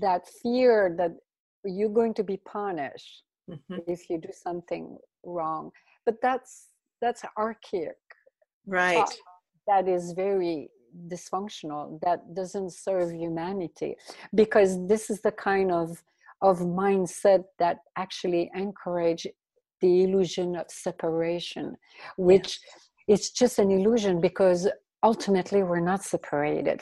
that fear that you're going to be punished mm-hmm. if you do something wrong. But that's that's archaic right. that is very dysfunctional that doesn't serve humanity. Because this is the kind of of mindset that actually encourage the illusion of separation which yeah. it's just an illusion because ultimately we're not separated.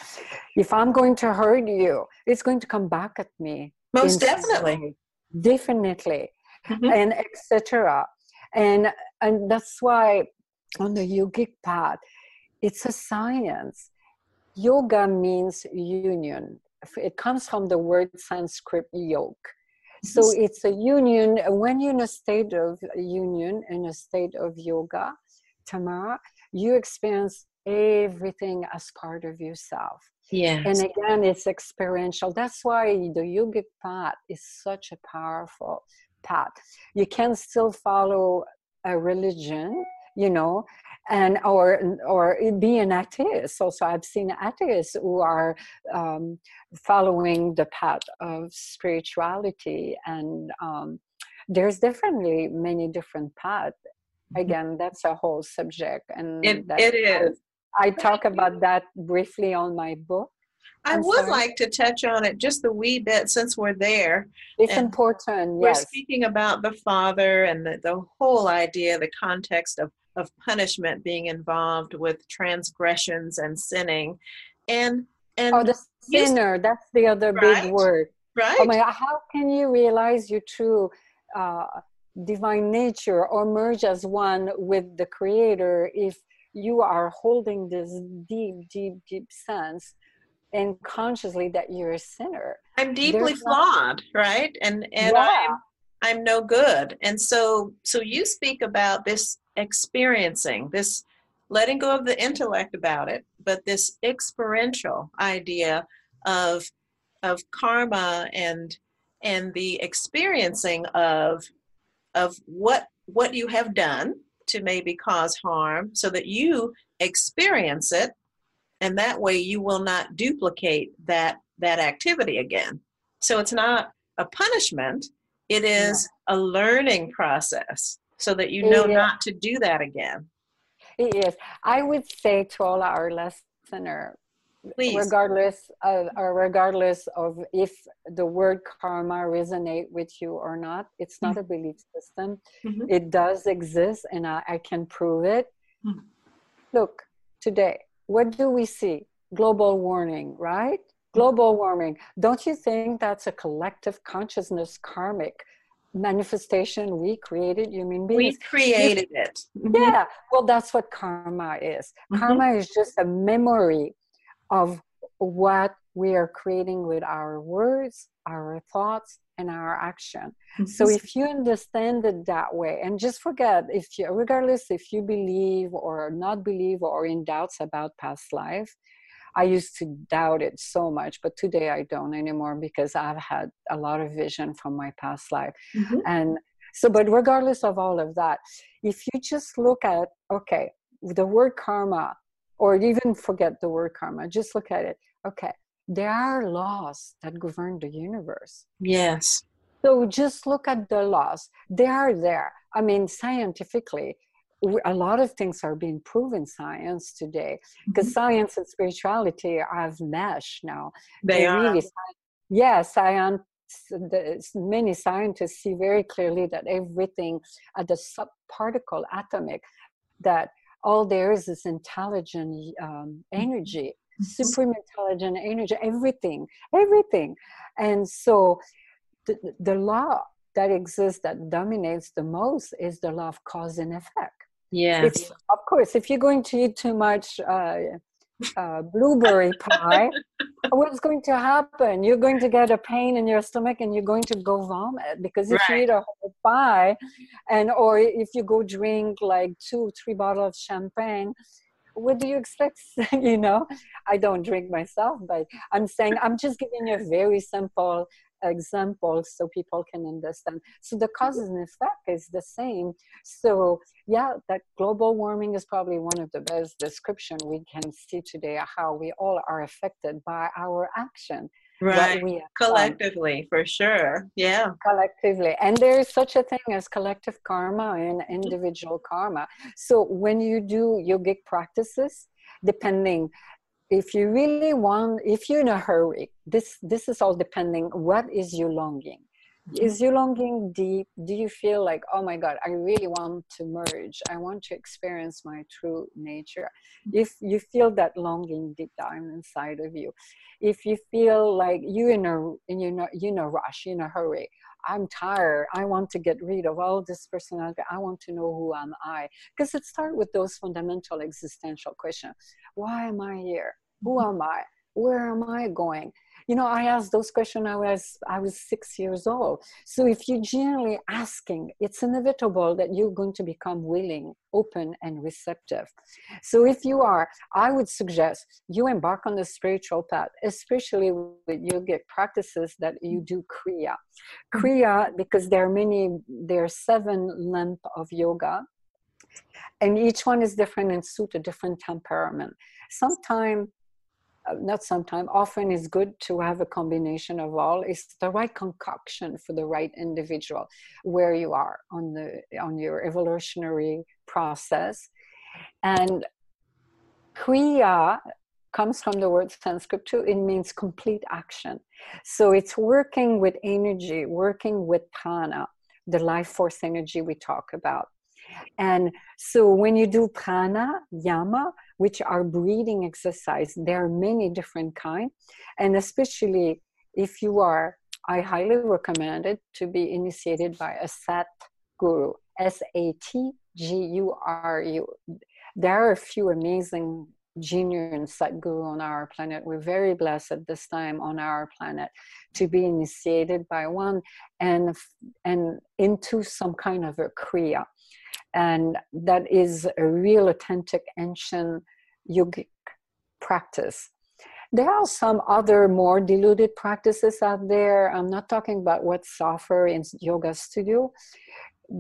If i'm going to hurt you it's going to come back at me most definitely. definitely mm-hmm. and etc. And and that's why on the yogic path, it's a science. Yoga means union. It comes from the word Sanskrit yog. So it's a union. When you're in a state of union, in a state of yoga, Tamara, you experience everything as part of yourself. Yes. And again, it's experiential. That's why the yogic path is such a powerful path. You can still follow a religion, you know, and or or be an atheist. Also, I've seen atheists who are um, following the path of spirituality, and um, there's definitely many different paths. Mm-hmm. Again, that's a whole subject, and it, it is. I, I talk about that briefly on my book I I'm would sorry. like to touch on it just a wee bit since we're there. It's important. We're speaking about the father and the, the whole idea, the context of, of punishment being involved with transgressions and sinning. And and oh, the sinner, that's the other right, big word. Right. Oh my how can you realize your true uh, divine nature or merge as one with the creator if you are holding this deep, deep, deep sense and consciously that you're a sinner. I'm deeply There's flawed, not, right? And and yeah. I'm I'm no good. And so so you speak about this experiencing, this letting go of the intellect about it, but this experiential idea of of karma and and the experiencing of of what what you have done to maybe cause harm so that you experience it and that way you will not duplicate that that activity again so it's not a punishment it is yeah. a learning process so that you know not to do that again yes i would say to all our listeners Please. regardless of or regardless of if the word karma resonate with you or not it's not mm-hmm. a belief system mm-hmm. it does exist and I, I can prove it mm-hmm. look today what do we see? Global warming right? Global warming. Don't you think that's a collective consciousness karmic manifestation we created human beings? we created it. Mm-hmm. yeah well that's what karma is. Mm-hmm. karma is just a memory of what we are creating with our words, our thoughts, and our action. Mm-hmm. So if you understand it that way, and just forget if you, regardless if you believe or not believe or in doubts about past life, I used to doubt it so much, but today I don't anymore because I've had a lot of vision from my past life. Mm-hmm. And so, but regardless of all of that, if you just look at, okay, the word karma or even forget the word karma just look at it okay there are laws that govern the universe. Yes. So just look at the laws. They are there. I mean scientifically a lot of things are being proven science today because mm-hmm. science and spirituality have meshed now. They, they are. really yeah science the, many scientists see very clearly that everything at the subparticle atomic that all there is is intelligent um, mm-hmm. energy supreme intelligent energy everything everything and so the, the law that exists that dominates the most is the law of cause and effect yes of course if you're going to eat too much uh, uh, blueberry pie, what's going to happen? You're going to get a pain in your stomach and you're going to go vomit because if right. you eat a whole pie, and or if you go drink like two, three bottles of champagne, what do you expect? you know, I don't drink myself, but I'm saying I'm just giving you a very simple example so people can understand. So the cause and effect is the same. So yeah, that global warming is probably one of the best description we can see today how we all are affected by our action. Right. Collectively, for sure. Yeah. Collectively. And there is such a thing as collective karma and individual karma. So when you do yogic practices, depending if you really want if you're in a hurry this this is all depending what is your longing. Is your longing deep? Do you feel like oh my god i really want to merge. I want to experience my true nature. Mm-hmm. if you feel that longing deep down inside of you if you feel like you in a in you know you in a rush in a hurry i'm tired. I want to get rid of all this personality. I want to know who am i. Because it starts with those fundamental existential questions. Why am i here? Who am i? Where am i going you know i asked those questions i was i was six years old. So if you're genuinely asking it's inevitable that you're going to become willing open and receptive. So if you are i would suggest you embark on the spiritual path especially with yogic practices that you do kriya. Kriya because there are many there are seven limb of yoga and each one is different and suit a different temperament. Sometimes Uh, not sometimes, often is good to have a combination of all. It's the right concoction for the right individual where you are on the on your evolutionary process. And kriya comes from the word sanskrit too. It means complete action. So it's working with energy working with prana the life force energy we talk about and so when you do prana yama which are breathing exercise. There are many different kinds, and especially if you are, I highly recommend it to be initiated by a Sat Guru, S A T G U R U. There are a few amazing genuine Sadguru on our planet. We're very blessed at this time on our planet to be initiated by one and and into some kind of a kriya. And that is a real authentic ancient yogic practice. there are some other more diluted practices out there. I'm not talking about what's offered in yoga studio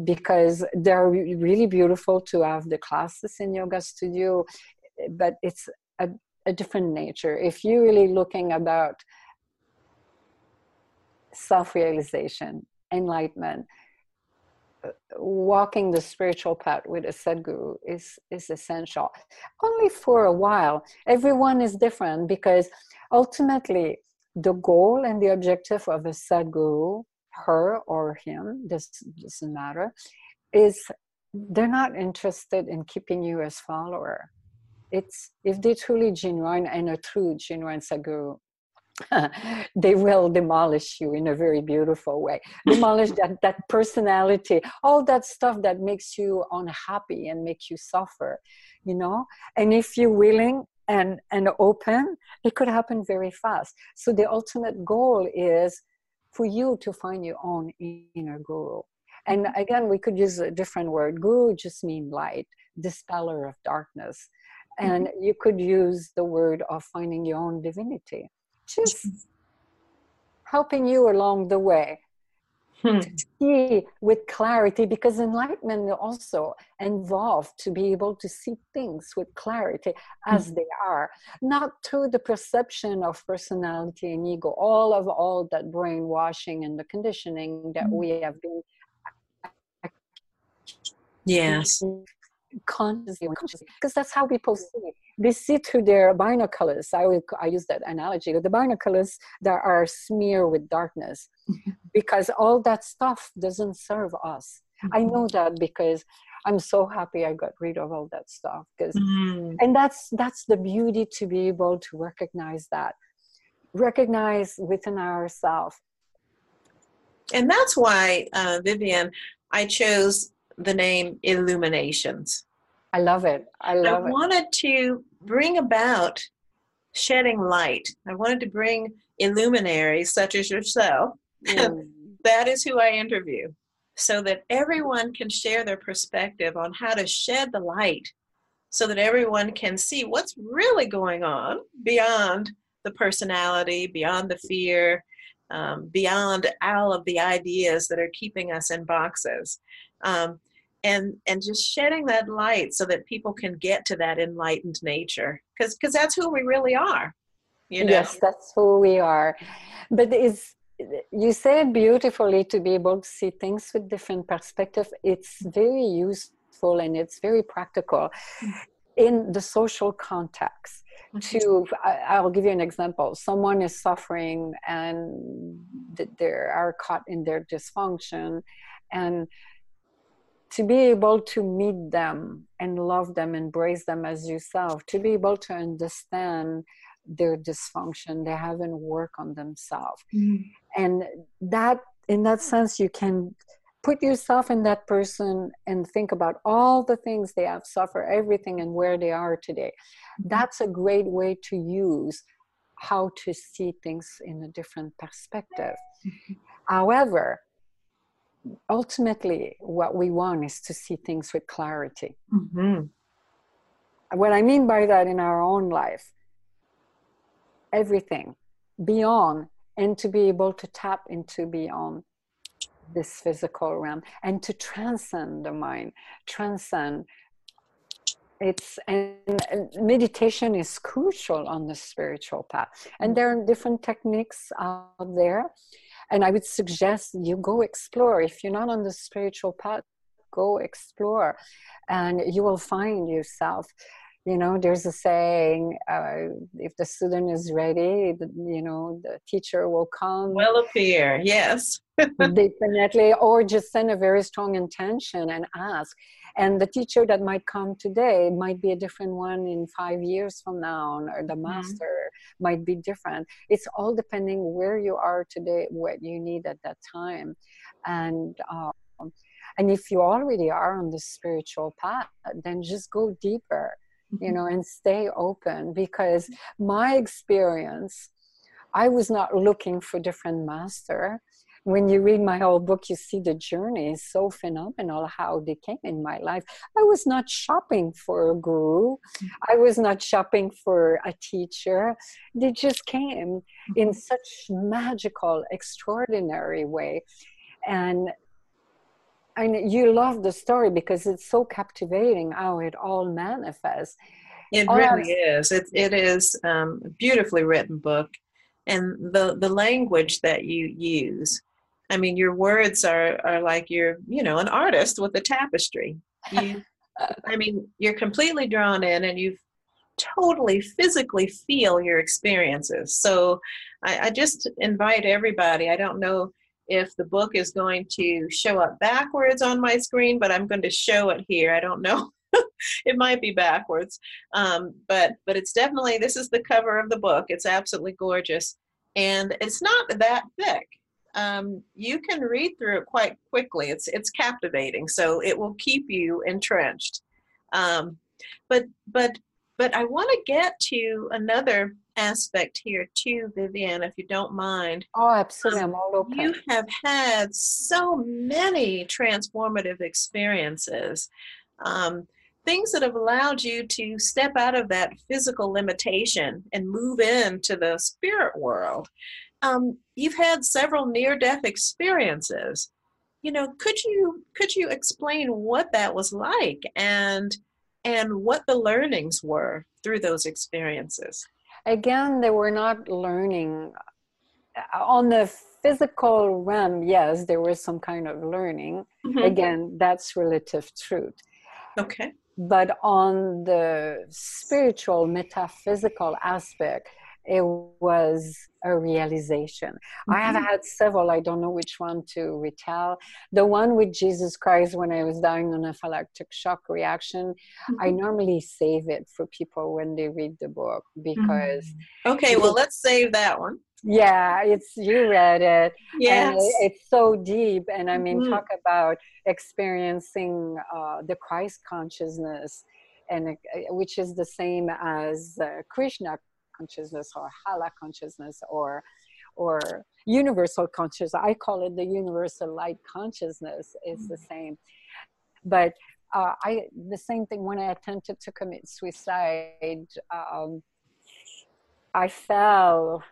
because they're really beautiful to have the classes in yoga studio, but it's a, a different nature. If you're really looking about self-realization, enlightenment, walking the spiritual path with a sadguru is is essential. Only for a while everyone is different because ultimately the goal and the objective of a sadguru her or him this doesn't matter is they're not interested in keeping you as follower. It's if they're truly genuine and a true genuine sadguru they will demolish you in a very beautiful way. Demolish that that personality all that stuff that makes you unhappy and makes you suffer you know? And if you're willing and and open it could happen very fast. So the ultimate goal is for you to find your own inner guru. And mm-hmm. again we could use a different word. Guru just mean light dispeller of darkness. And mm-hmm. you could use the word of finding your own divinity just helping you along the way hmm. to see with clarity because enlightenment also involved to be able to see things with clarity as hmm. they are not through the perception of personality and ego all of all that brainwashing and the conditioning that hmm. we have been yes consciously unconsciously because that's how people see they see through their binoculars. I will i use that analogy the binoculars that are smeared with darkness because all that stuff doesn't serve us. Mm-hmm. i know that because i'm so happy i got rid of all that stuff because mm-hmm. and that's that's the beauty to be able to recognize that recognize within ourselves and that's why uh, Vivianne i chose the name Illuminations. I love it. I love I it. wanted to bring about shedding light. I wanted to bring illuminaries such as yourself. Mm. that is who I interview. So that everyone can share their perspective on how to shed the light so that everyone can see what's really going on beyond the personality, beyond the fear, um, beyond all of the ideas that are keeping us in boxes. Um, and and just shedding that light so that people can get to that enlightened nature because because that's who we really are you know? yes that's who we are but is you said beautifully to be able to see things with different perspective it's very useful and it's very practical in the social context mm-hmm. to i'll give you an example someone is suffering and they are caught in their dysfunction and to be able to meet them and love them, embrace them as yourself, to be able to understand their dysfunction, they haven't worked on themselves. Mm. And that, in that sense, you can put yourself in that person and think about all the things they have suffered, everything, and where they are today. Mm-hmm. That's a great way to use how to see things in a different perspective. Mm-hmm. However, ultimately what we want is to see things with clarity mm-hmm. what i mean by that in our own life everything beyond and to be able to tap into beyond this physical realm. And to transcend the mind transcend it's and, meditation is crucial on the spiritual path. And there are different techniques out there. And i would suggest you go explore. If you're not on the spiritual path go explore. And you will find yourself you know there's a saying uh, if the student is ready the, you know the teacher will come. Will appear yes definitely or just send a very strong intention and ask and the teacher that might come today might be a different one in five years from now or the mm-hmm. master mm-hmm. might be different it's all depending where you are today what you need at that time and um, and if you already are on the spiritual path then just go deeper you mm-hmm. know and stay open because my experience i was not looking for different master when you read my whole book, you see the journey is so phenomenal how they came in my life. I was not shopping for a guru, I was not shopping for a teacher. They just came in mm-hmm. such magical, extraordinary way. And and you love the story because it's so captivating how it all manifests. It all really is. It, it is um, a beautifully written book. And the, the language that you use I mean, your words are are like you're, you know, an artist with a tapestry. You, I mean, you're completely drawn in, and you totally physically feel your experiences. So, I, I just invite everybody. I don't know if the book is going to show up backwards on my screen, but I'm going to show it here. I don't know. it might be backwards, um, but but it's definitely this is the cover of the book. It's absolutely gorgeous, and it's not that thick um, you can read through it quite quickly. It's it's captivating, so it will keep you entrenched. Um, but but but I want to get to another aspect here too, Vivianne, if you don't mind. Oh, absolutely. I'm all open. You have had so many transformative experiences. Um, things that have allowed you to step out of that physical limitation and move into the spirit world um, you've had several near-death experiences. You know, could you could you explain what that was like and and what the learnings were through those experiences? Again, they were not learning on the physical realm. Yes, there was some kind of learning. Mm-hmm. Again, that's relative truth. Okay. But on the spiritual, metaphysical aspect, it was a realization. Mm-hmm. I have mm-hmm. had several, I don't know which one to retell. The one with Jesus Christ when I was dying on a anaphylactic shock reaction, mm-hmm. I normally save it for people when they read the book because. Mm-hmm. Okay, well, let's save that one. Yeah, it's you read it. Yes. it's so deep. And I mean, mm-hmm. talk about experiencing uh, the Christ consciousness and uh, which is the same as uh, Krishna consciousness or hala consciousness or or universal consciousness i call it the universal light consciousness is the mm-hmm. same. But uh, i the same thing when i attempted to commit suicide um, i fell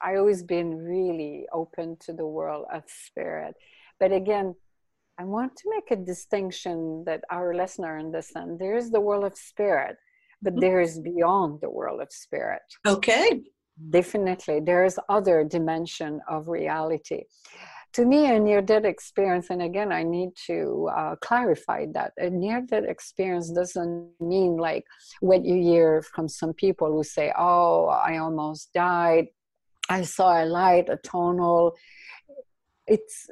i always been really open to the world of spirit. But again i want to make a distinction that our listener understand. There is the world of spirit but mm-hmm. there is beyond the world of spirit. Okay. Definitely there is other dimension of reality. To me a near-death experience and again i need to uh, clarify that. A near-death experience doesn't mean like what you hear from some people who say oh i almost died. I saw a light a tunnel. It's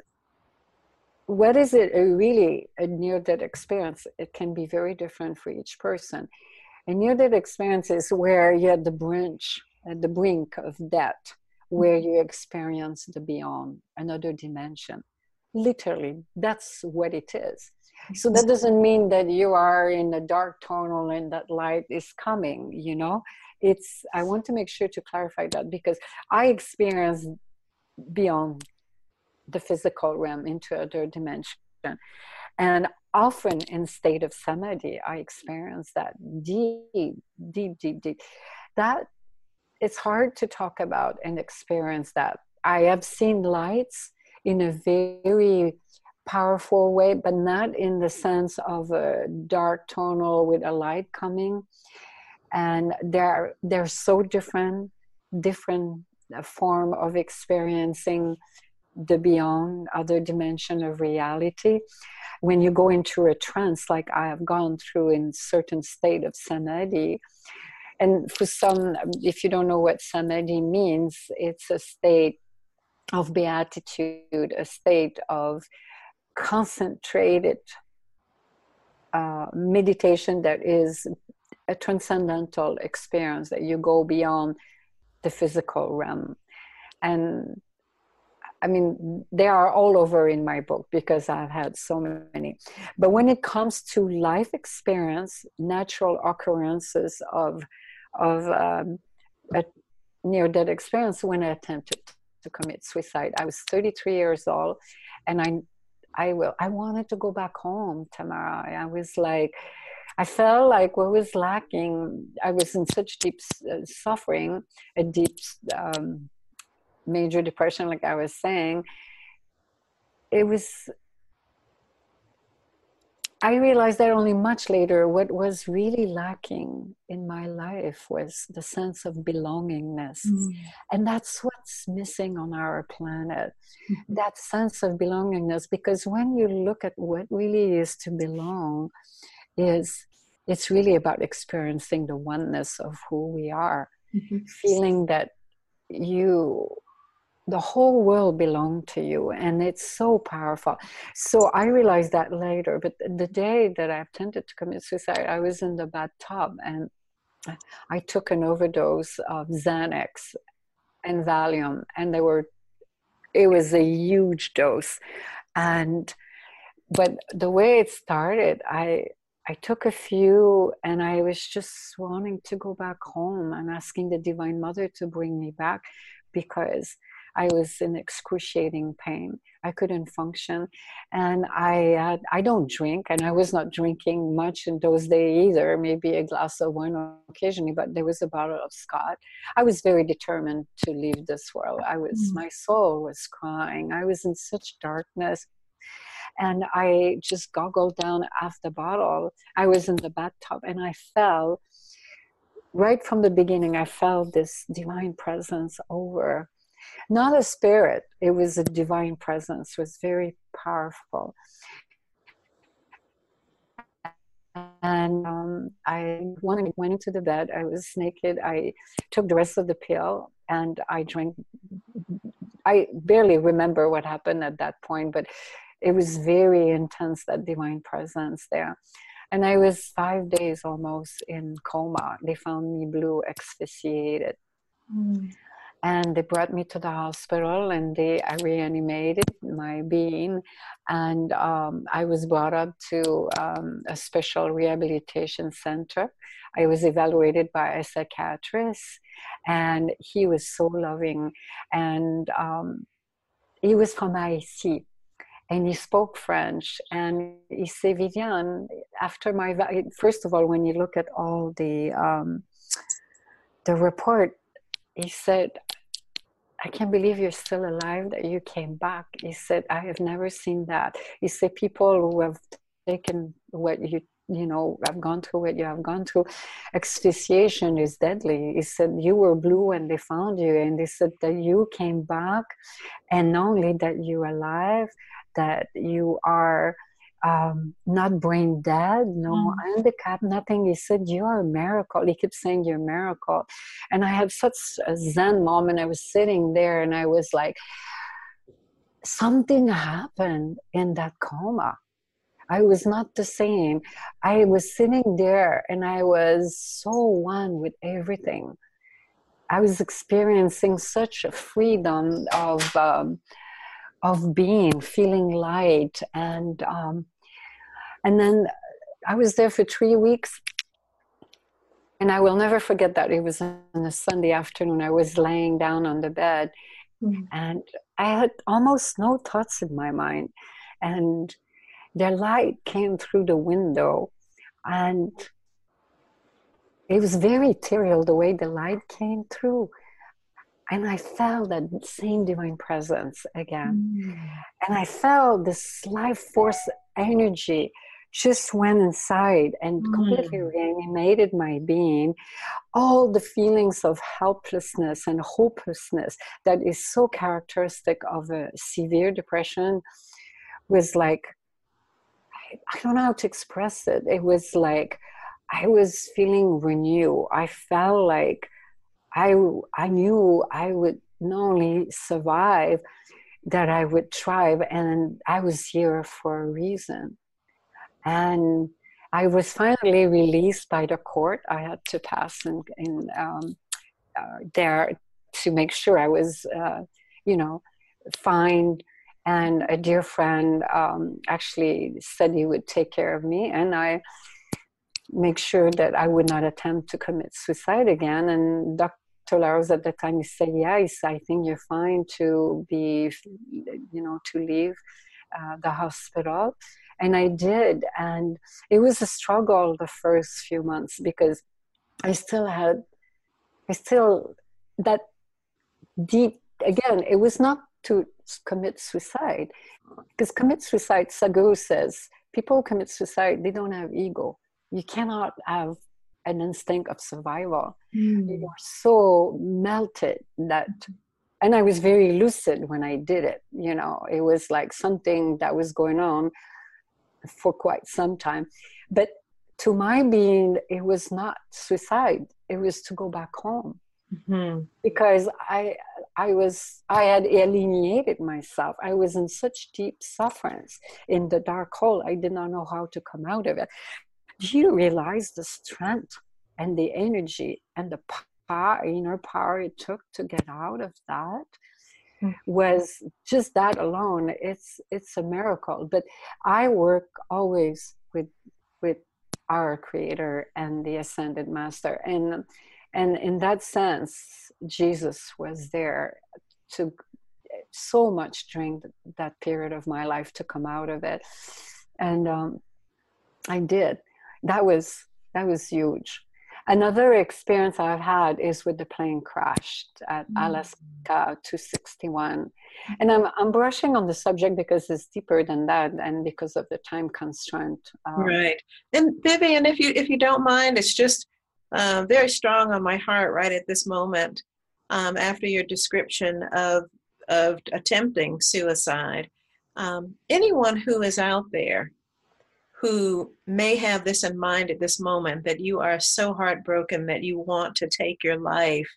what is it a really a near-death experience? It can be very different for each person and near-death experiences where you're at the brink, at the brink of death, where mm-hmm. you experience the beyond, another dimension. Literally, that's what it is. So that doesn't mean that you are in a dark tunnel and that light is coming, you know? It's, I want to make sure to clarify that because I experienced beyond the physical realm into other dimension. And often in state of samadhi i experience that deep deep deep deep. That it's hard to talk about and experience that. I have seen lights in a very powerful way but not in the sense of a dark tunnel with a light coming. And they're they're so different different uh, form of experiencing the beyond other dimension of reality. When you go into a trance like i have gone through in certain state of samadhi and for some if you don't know what samadhi means it's a state of beatitude a state of concentrated uh, meditation that is a transcendental experience that you go beyond the physical realm. And I mean, they are all over in my book because I've had so many. But when it comes to life experience, natural occurrences of of um, a near death experience, when I attempted to commit suicide. I was 33 years old, and I, I will. I wanted to go back home, Tamara. I was like, I felt like what was lacking. I was in such deep uh, suffering, a deep um, major depression, like I was saying. It was I realized that only much later what was really lacking in my life was the sense of belongingness. Mm. And that's what's missing on our planet mm-hmm. that sense of belongingness. Because when you look at what really is to belong, is it's really about experiencing the oneness of who we are, mm-hmm. feeling that you the whole world belonged to you and it's so powerful. So i realized that later but the day that i attempted to commit suicide i was in the bathtub and i took an overdose of xanax and valium and they were it was a huge dose. And but the way it started i I took a few and I was just wanting to go back home and asking the Divine Mother to bring me back because I was in excruciating pain. I couldn't function, and I uh, I don't drink, and I was not drinking much in those days either. Maybe a glass of wine occasionally, but there was a bottle of Scott. I was very determined to leave this world. I was mm. my soul was crying. I was in such darkness. And I just goggled down half the bottle. I was in the bathtub and I fell right from the beginning, I felt this divine presence over not a spirit it was a divine presence was very powerful and um, I went, went into the bed. I was naked. I took the rest of the pill and I drank. I barely remember what happened at that point, but it was very intense that divine presence there. And I was five days almost in coma. They found me blue, asphyxiated. Mm and they brought me to the hospital and they reanimated my being and um, i was brought up to um, a special rehabilitation center i was evaluated by a psychiatrist and he was so loving and um, he was from haiti and he spoke French. And he said, Vivianne, after my, first of all, when you look at all the, um, the report, he said, I can't believe you're still alive, that you came back. He said, I have never seen that. He said, people who have taken what you you know have gone through what you have gone through asphyxiation is deadly he said you were blue and they found you and they said that you came back and not only that you're alive that you are um, not brain dead, no mm. handicap, nothing. He said, You are a miracle. He kept saying, You're a miracle. And I had such a Zen moment. I was sitting there and I was like, Something happened in that coma. I was not the same. I was sitting there and I was so one with everything. I was experiencing such a freedom of. Um, of being, feeling light, and um, and then I was there for three weeks, and I will never forget that. It was on a Sunday afternoon. I was laying down on the bed, mm-hmm. and I had almost no thoughts in my mind, and the light came through the window, and it was very ethereal the way the light came through and I felt that same divine presence again. Mm. And I felt this life force energy just went inside and mm. completely reanimated my being. All the feelings of helplessness and hopelessness that is so characteristic of a severe depression was like, I, I don't know how to express it. It was like I was feeling renewed. I felt like I, I knew I would not only survive, that I would thrive, and I was here for a reason. And I was finally released by the court. I had to pass in, in um, uh, there to make sure I was, uh, you know, fine. And a dear friend um, actually said he would take care of me, and I make sure that I would not attempt to commit suicide again. And Dr Tolaros at the time, he said, yes, I think you're fine to be, you know, to leave uh, the hospital. And I did. And it was a struggle the first few months because I still had, I still, that deep, again, it was not to commit suicide. Because commit suicide, Sadhguru says, people who commit suicide, they don't have ego. You cannot have an instinct of survival. Mm. You're so melted that and I was very lucid when I did it. You know, it was like something that was going on for quite some time. But to my being, it was not suicide. It was to go back home. Mm-hmm. Because I, I was, I had alienated myself. I was in such deep sufferance in the dark hole. I did not know how to come out of it. Do you realize the strength and the energy and the power, inner power it took to get out of that? Mm. was just that alone it's it's a miracle. But i work always with with our creator and the ascended master. And and in that sense jesus was there to so much during that period of my life to come out of it. And um, i did that was that was huge Another experience I've had is with the plane crashed at mm-hmm. Alaska 261. And I'm, I'm brushing on the subject because it's deeper than that and because of the time constraint. Um, right. And Vivianne, if you, if you don't mind, it's just uh, very strong on my heart right at this moment um, after your description of, of attempting suicide. Um, anyone who is out there who may have this in mind at this moment that you are so heartbroken that you want to take your life,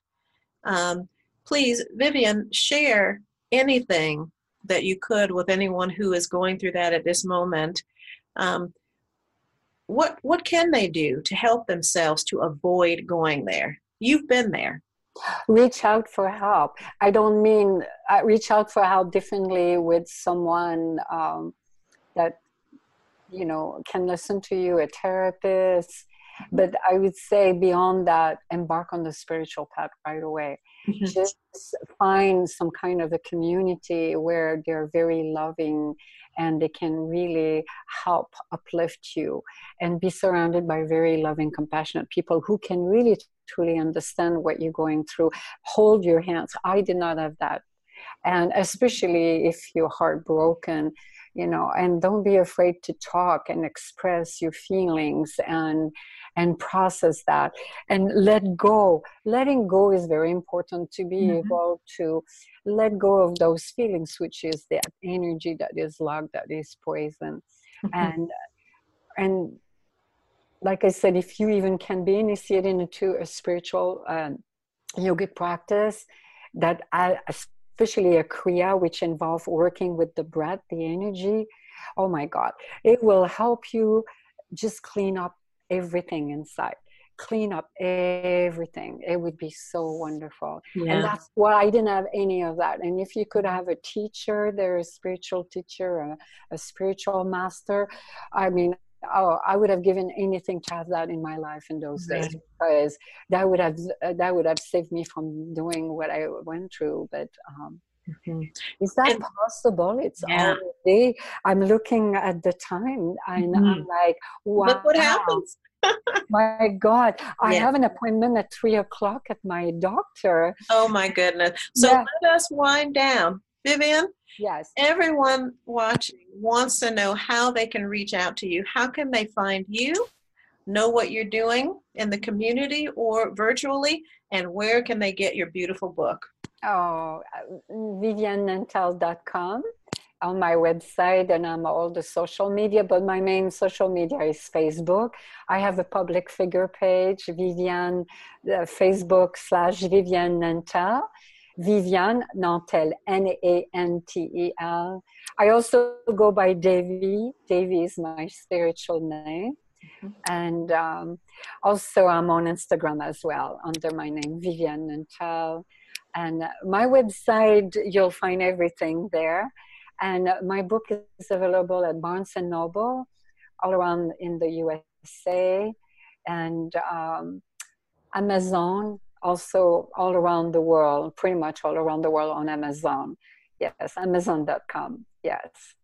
um, please, Vivianne, share anything that you could with anyone who is going through that at this moment. Um, what what can they do to help themselves to avoid going there? You've been there. Reach out for help. I don't mean uh, reach out for help differently with someone um, that you know can listen to you a therapist. But i would say beyond that embark on the spiritual path right away. Mm-hmm. just find some kind of a community where they're very loving and they can really help uplift you and be surrounded by very loving compassionate people who can really truly understand what you're going through. Hold your hands. I did not have that. And especially if you're heartbroken you know and don't be afraid to talk and express your feelings and and process that and let go letting go is very important to be mm-hmm. able to let go of those feelings which is that energy that is locked that is poison mm-hmm. and and like i said if you even can be initiated into a spiritual uh, yogic practice that I, especially a kriya which involve working with the breath the energy. Oh my god. It will help you just clean up everything inside. Clean up everything. It would be so wonderful. Yeah. and that's why i didn't have any of that. And if you could have a teacher there's a spiritual teacher a, a spiritual master i mean oh i would have given anything to have that in my life in those days because that would have that would have saved me from doing what i went through but um, Mm-hmm. Is that and, possible? It's yeah. already. I'm looking at the time and mm-hmm. I'm like, wow. Look what happens. my God, I yeah. have an appointment at three o'clock at my doctor. Oh my goodness! So yeah. let us wind down, Vivianne. Yes. Everyone watching wants to know how they can reach out to you. How can they find you? Know what you're doing in the community or virtually, and where can they get your beautiful book? Oh, viviannantel.com on my website and on all the social media, but my main social media is Facebook. I have a public figure page, Vivianne, uh, Facebook slash Vivianne Nantel. Vivianne Nantel, N-A-N-T-E-L. I also go by Devi. Devi is my spiritual name. Mm-hmm. And um, also I'm on Instagram as well under my name, Vivianne Nantel. And my website, you'll find everything there. And my book is available at Barnes and Noble all around in the USA and um, Amazon also all around the world, pretty much all around the world on Amazon. Yes, Amazon.com. Yes.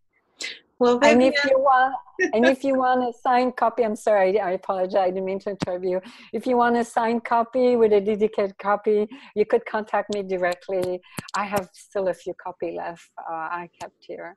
Well, and if you want, and if you want a signed copy, I'm sorry, I apologize, I didn't mean to interrupt you. If you want a signed copy with a dedicated copy, you could contact me directly. I have still a few copy left. Uh, I kept here.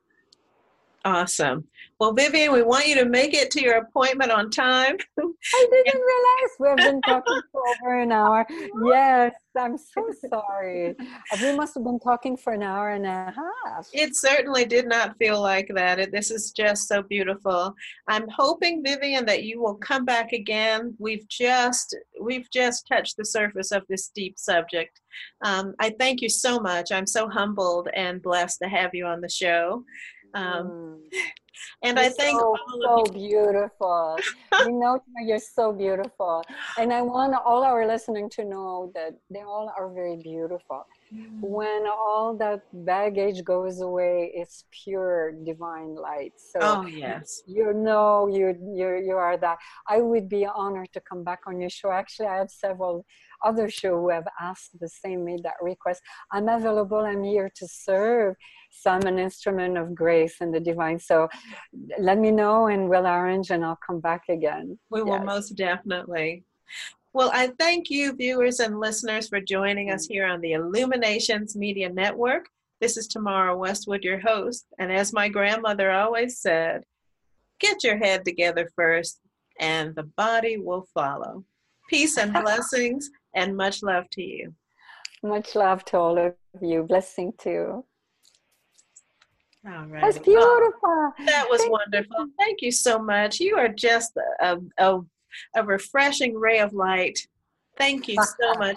Awesome. Well, Vivianne, we want you to make it to your appointment on time. I didn't realize we've been talking for over an hour. Yes, I'm so sorry. We must have been talking for an hour and a half. It certainly did not feel like that. This is just so beautiful. I'm hoping, Vivianne, that you will come back again. We've just we've just touched the surface of this deep subject. Um, I thank you so much. I'm so humbled and blessed to have you on the show. Um, mm. And you're I think so, so beautiful. you know, you're so beautiful, and I want all our listening to know that they all are very beautiful. Mm. When all that baggage goes away, it's pure divine light. So, oh yes, you know, you you you are that. I would be honored to come back on your show. Actually, I have several other show who have asked the same, made that request. I'm available. I'm here to serve so I'm an instrument of grace and the divine. So let me know and we'll arrange and I'll come back again. We yes. will most definitely. Well, I thank you, viewers and listeners, for joining us here on the Illuminations Media Network. This is Tamara Westwood, your host. And as my grandmother always said, get your head together first, and the body will follow. Peace and blessings, and much love to you. Much love to all of you. Blessing too. All right. That's beautiful. that was Thank wonderful. You. Thank you so much. You are just a, a, a refreshing ray of light. Thank you so much.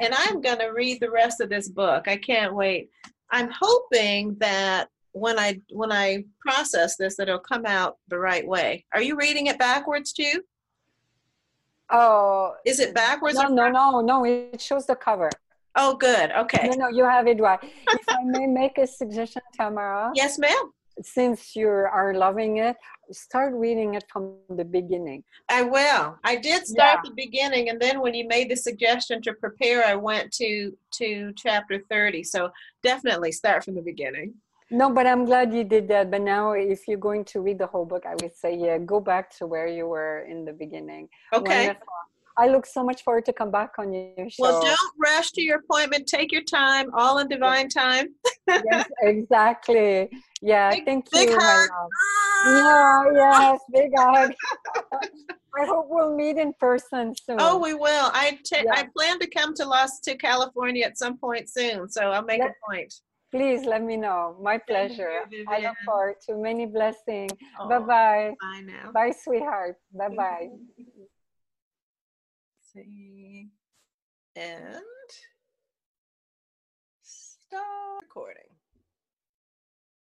And I'm going to read the rest of this book. I can't wait. I'm hoping that when I when I process this, that it'll come out the right way. Are you reading it backwards too? Oh, is it backwards? No, no, no, no. It shows the cover. Oh, good. Okay. No, no, you have it right. if I may make a suggestion, Tamara. Yes, ma'am. Since you are loving it, start reading it from the beginning. I will. I did start yeah. the beginning, and then when you made the suggestion to prepare, I went to to chapter thirty. So definitely start from the beginning. No, but I'm glad you did that. But now, if you're going to read the whole book, I would say, yeah, go back to where you were in the beginning. Okay. Wonderful. I look so much forward to come back on your show. Well, don't rush to your appointment. Take your time, all in divine time. yes, exactly. Yeah, big, thank big you. Hug. Yeah, yes, big hug. I hope we'll meet in person soon. Oh, we will. I t- yeah. I plan to come to Los to California at some point soon, so I'll make a point please let me know. My pleasure. I look forward to many blessings. Oh, bye bye. Bye now. Bye, sweetheart. Bye bye. See and stop recording.